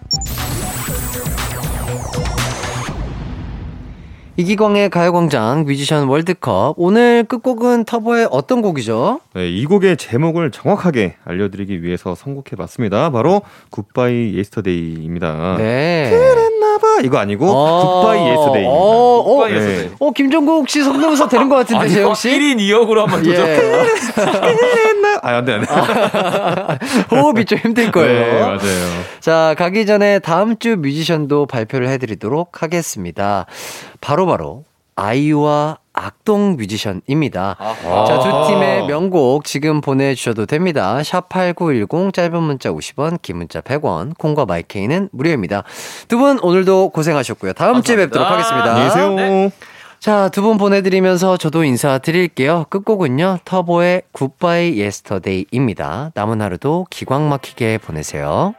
이기광의 가요광장 뮤지션 월드컵 오늘 끝곡은 터보의 어떤 곡이죠? 네, 이 곡의 제목을 정확하게 알려드리기 위해서 선곡해봤습니다. 바로 Goodbye Yesterday입니다. 네. 이거 아니고 어~ Goodbye Yesterday입니다. 어, 어, 네. 어, 김종국 씨 성대모사 되는 것 같은데 재영 씨? 1인 2역으로 한번 도전. 예. 아 안 돼 안 돼. 호흡이 좀 힘들 거예요. 네, 맞아요. 자 가기 전에 다음 주 뮤지션도 발표를 해 드리도록 하겠습니다. 바로 바로 아이유와 악동 뮤지션입니다. 아하. 자, 두 팀의 명곡 지금 보내주셔도 됩니다. 샵8910 짧은 문자 50원, 긴 문자 100원, 콩과 마이케이는 무료입니다. 두 분 오늘도 고생하셨고요. 다음 주에 뵙도록 하겠습니다. 안녕히 계세요. 네. 자, 두 분 보내드리면서 저도 인사드릴게요. 끝곡은요, 터보의 Goodbye Yesterday입니다. 남은 하루도 기광 막히게 보내세요.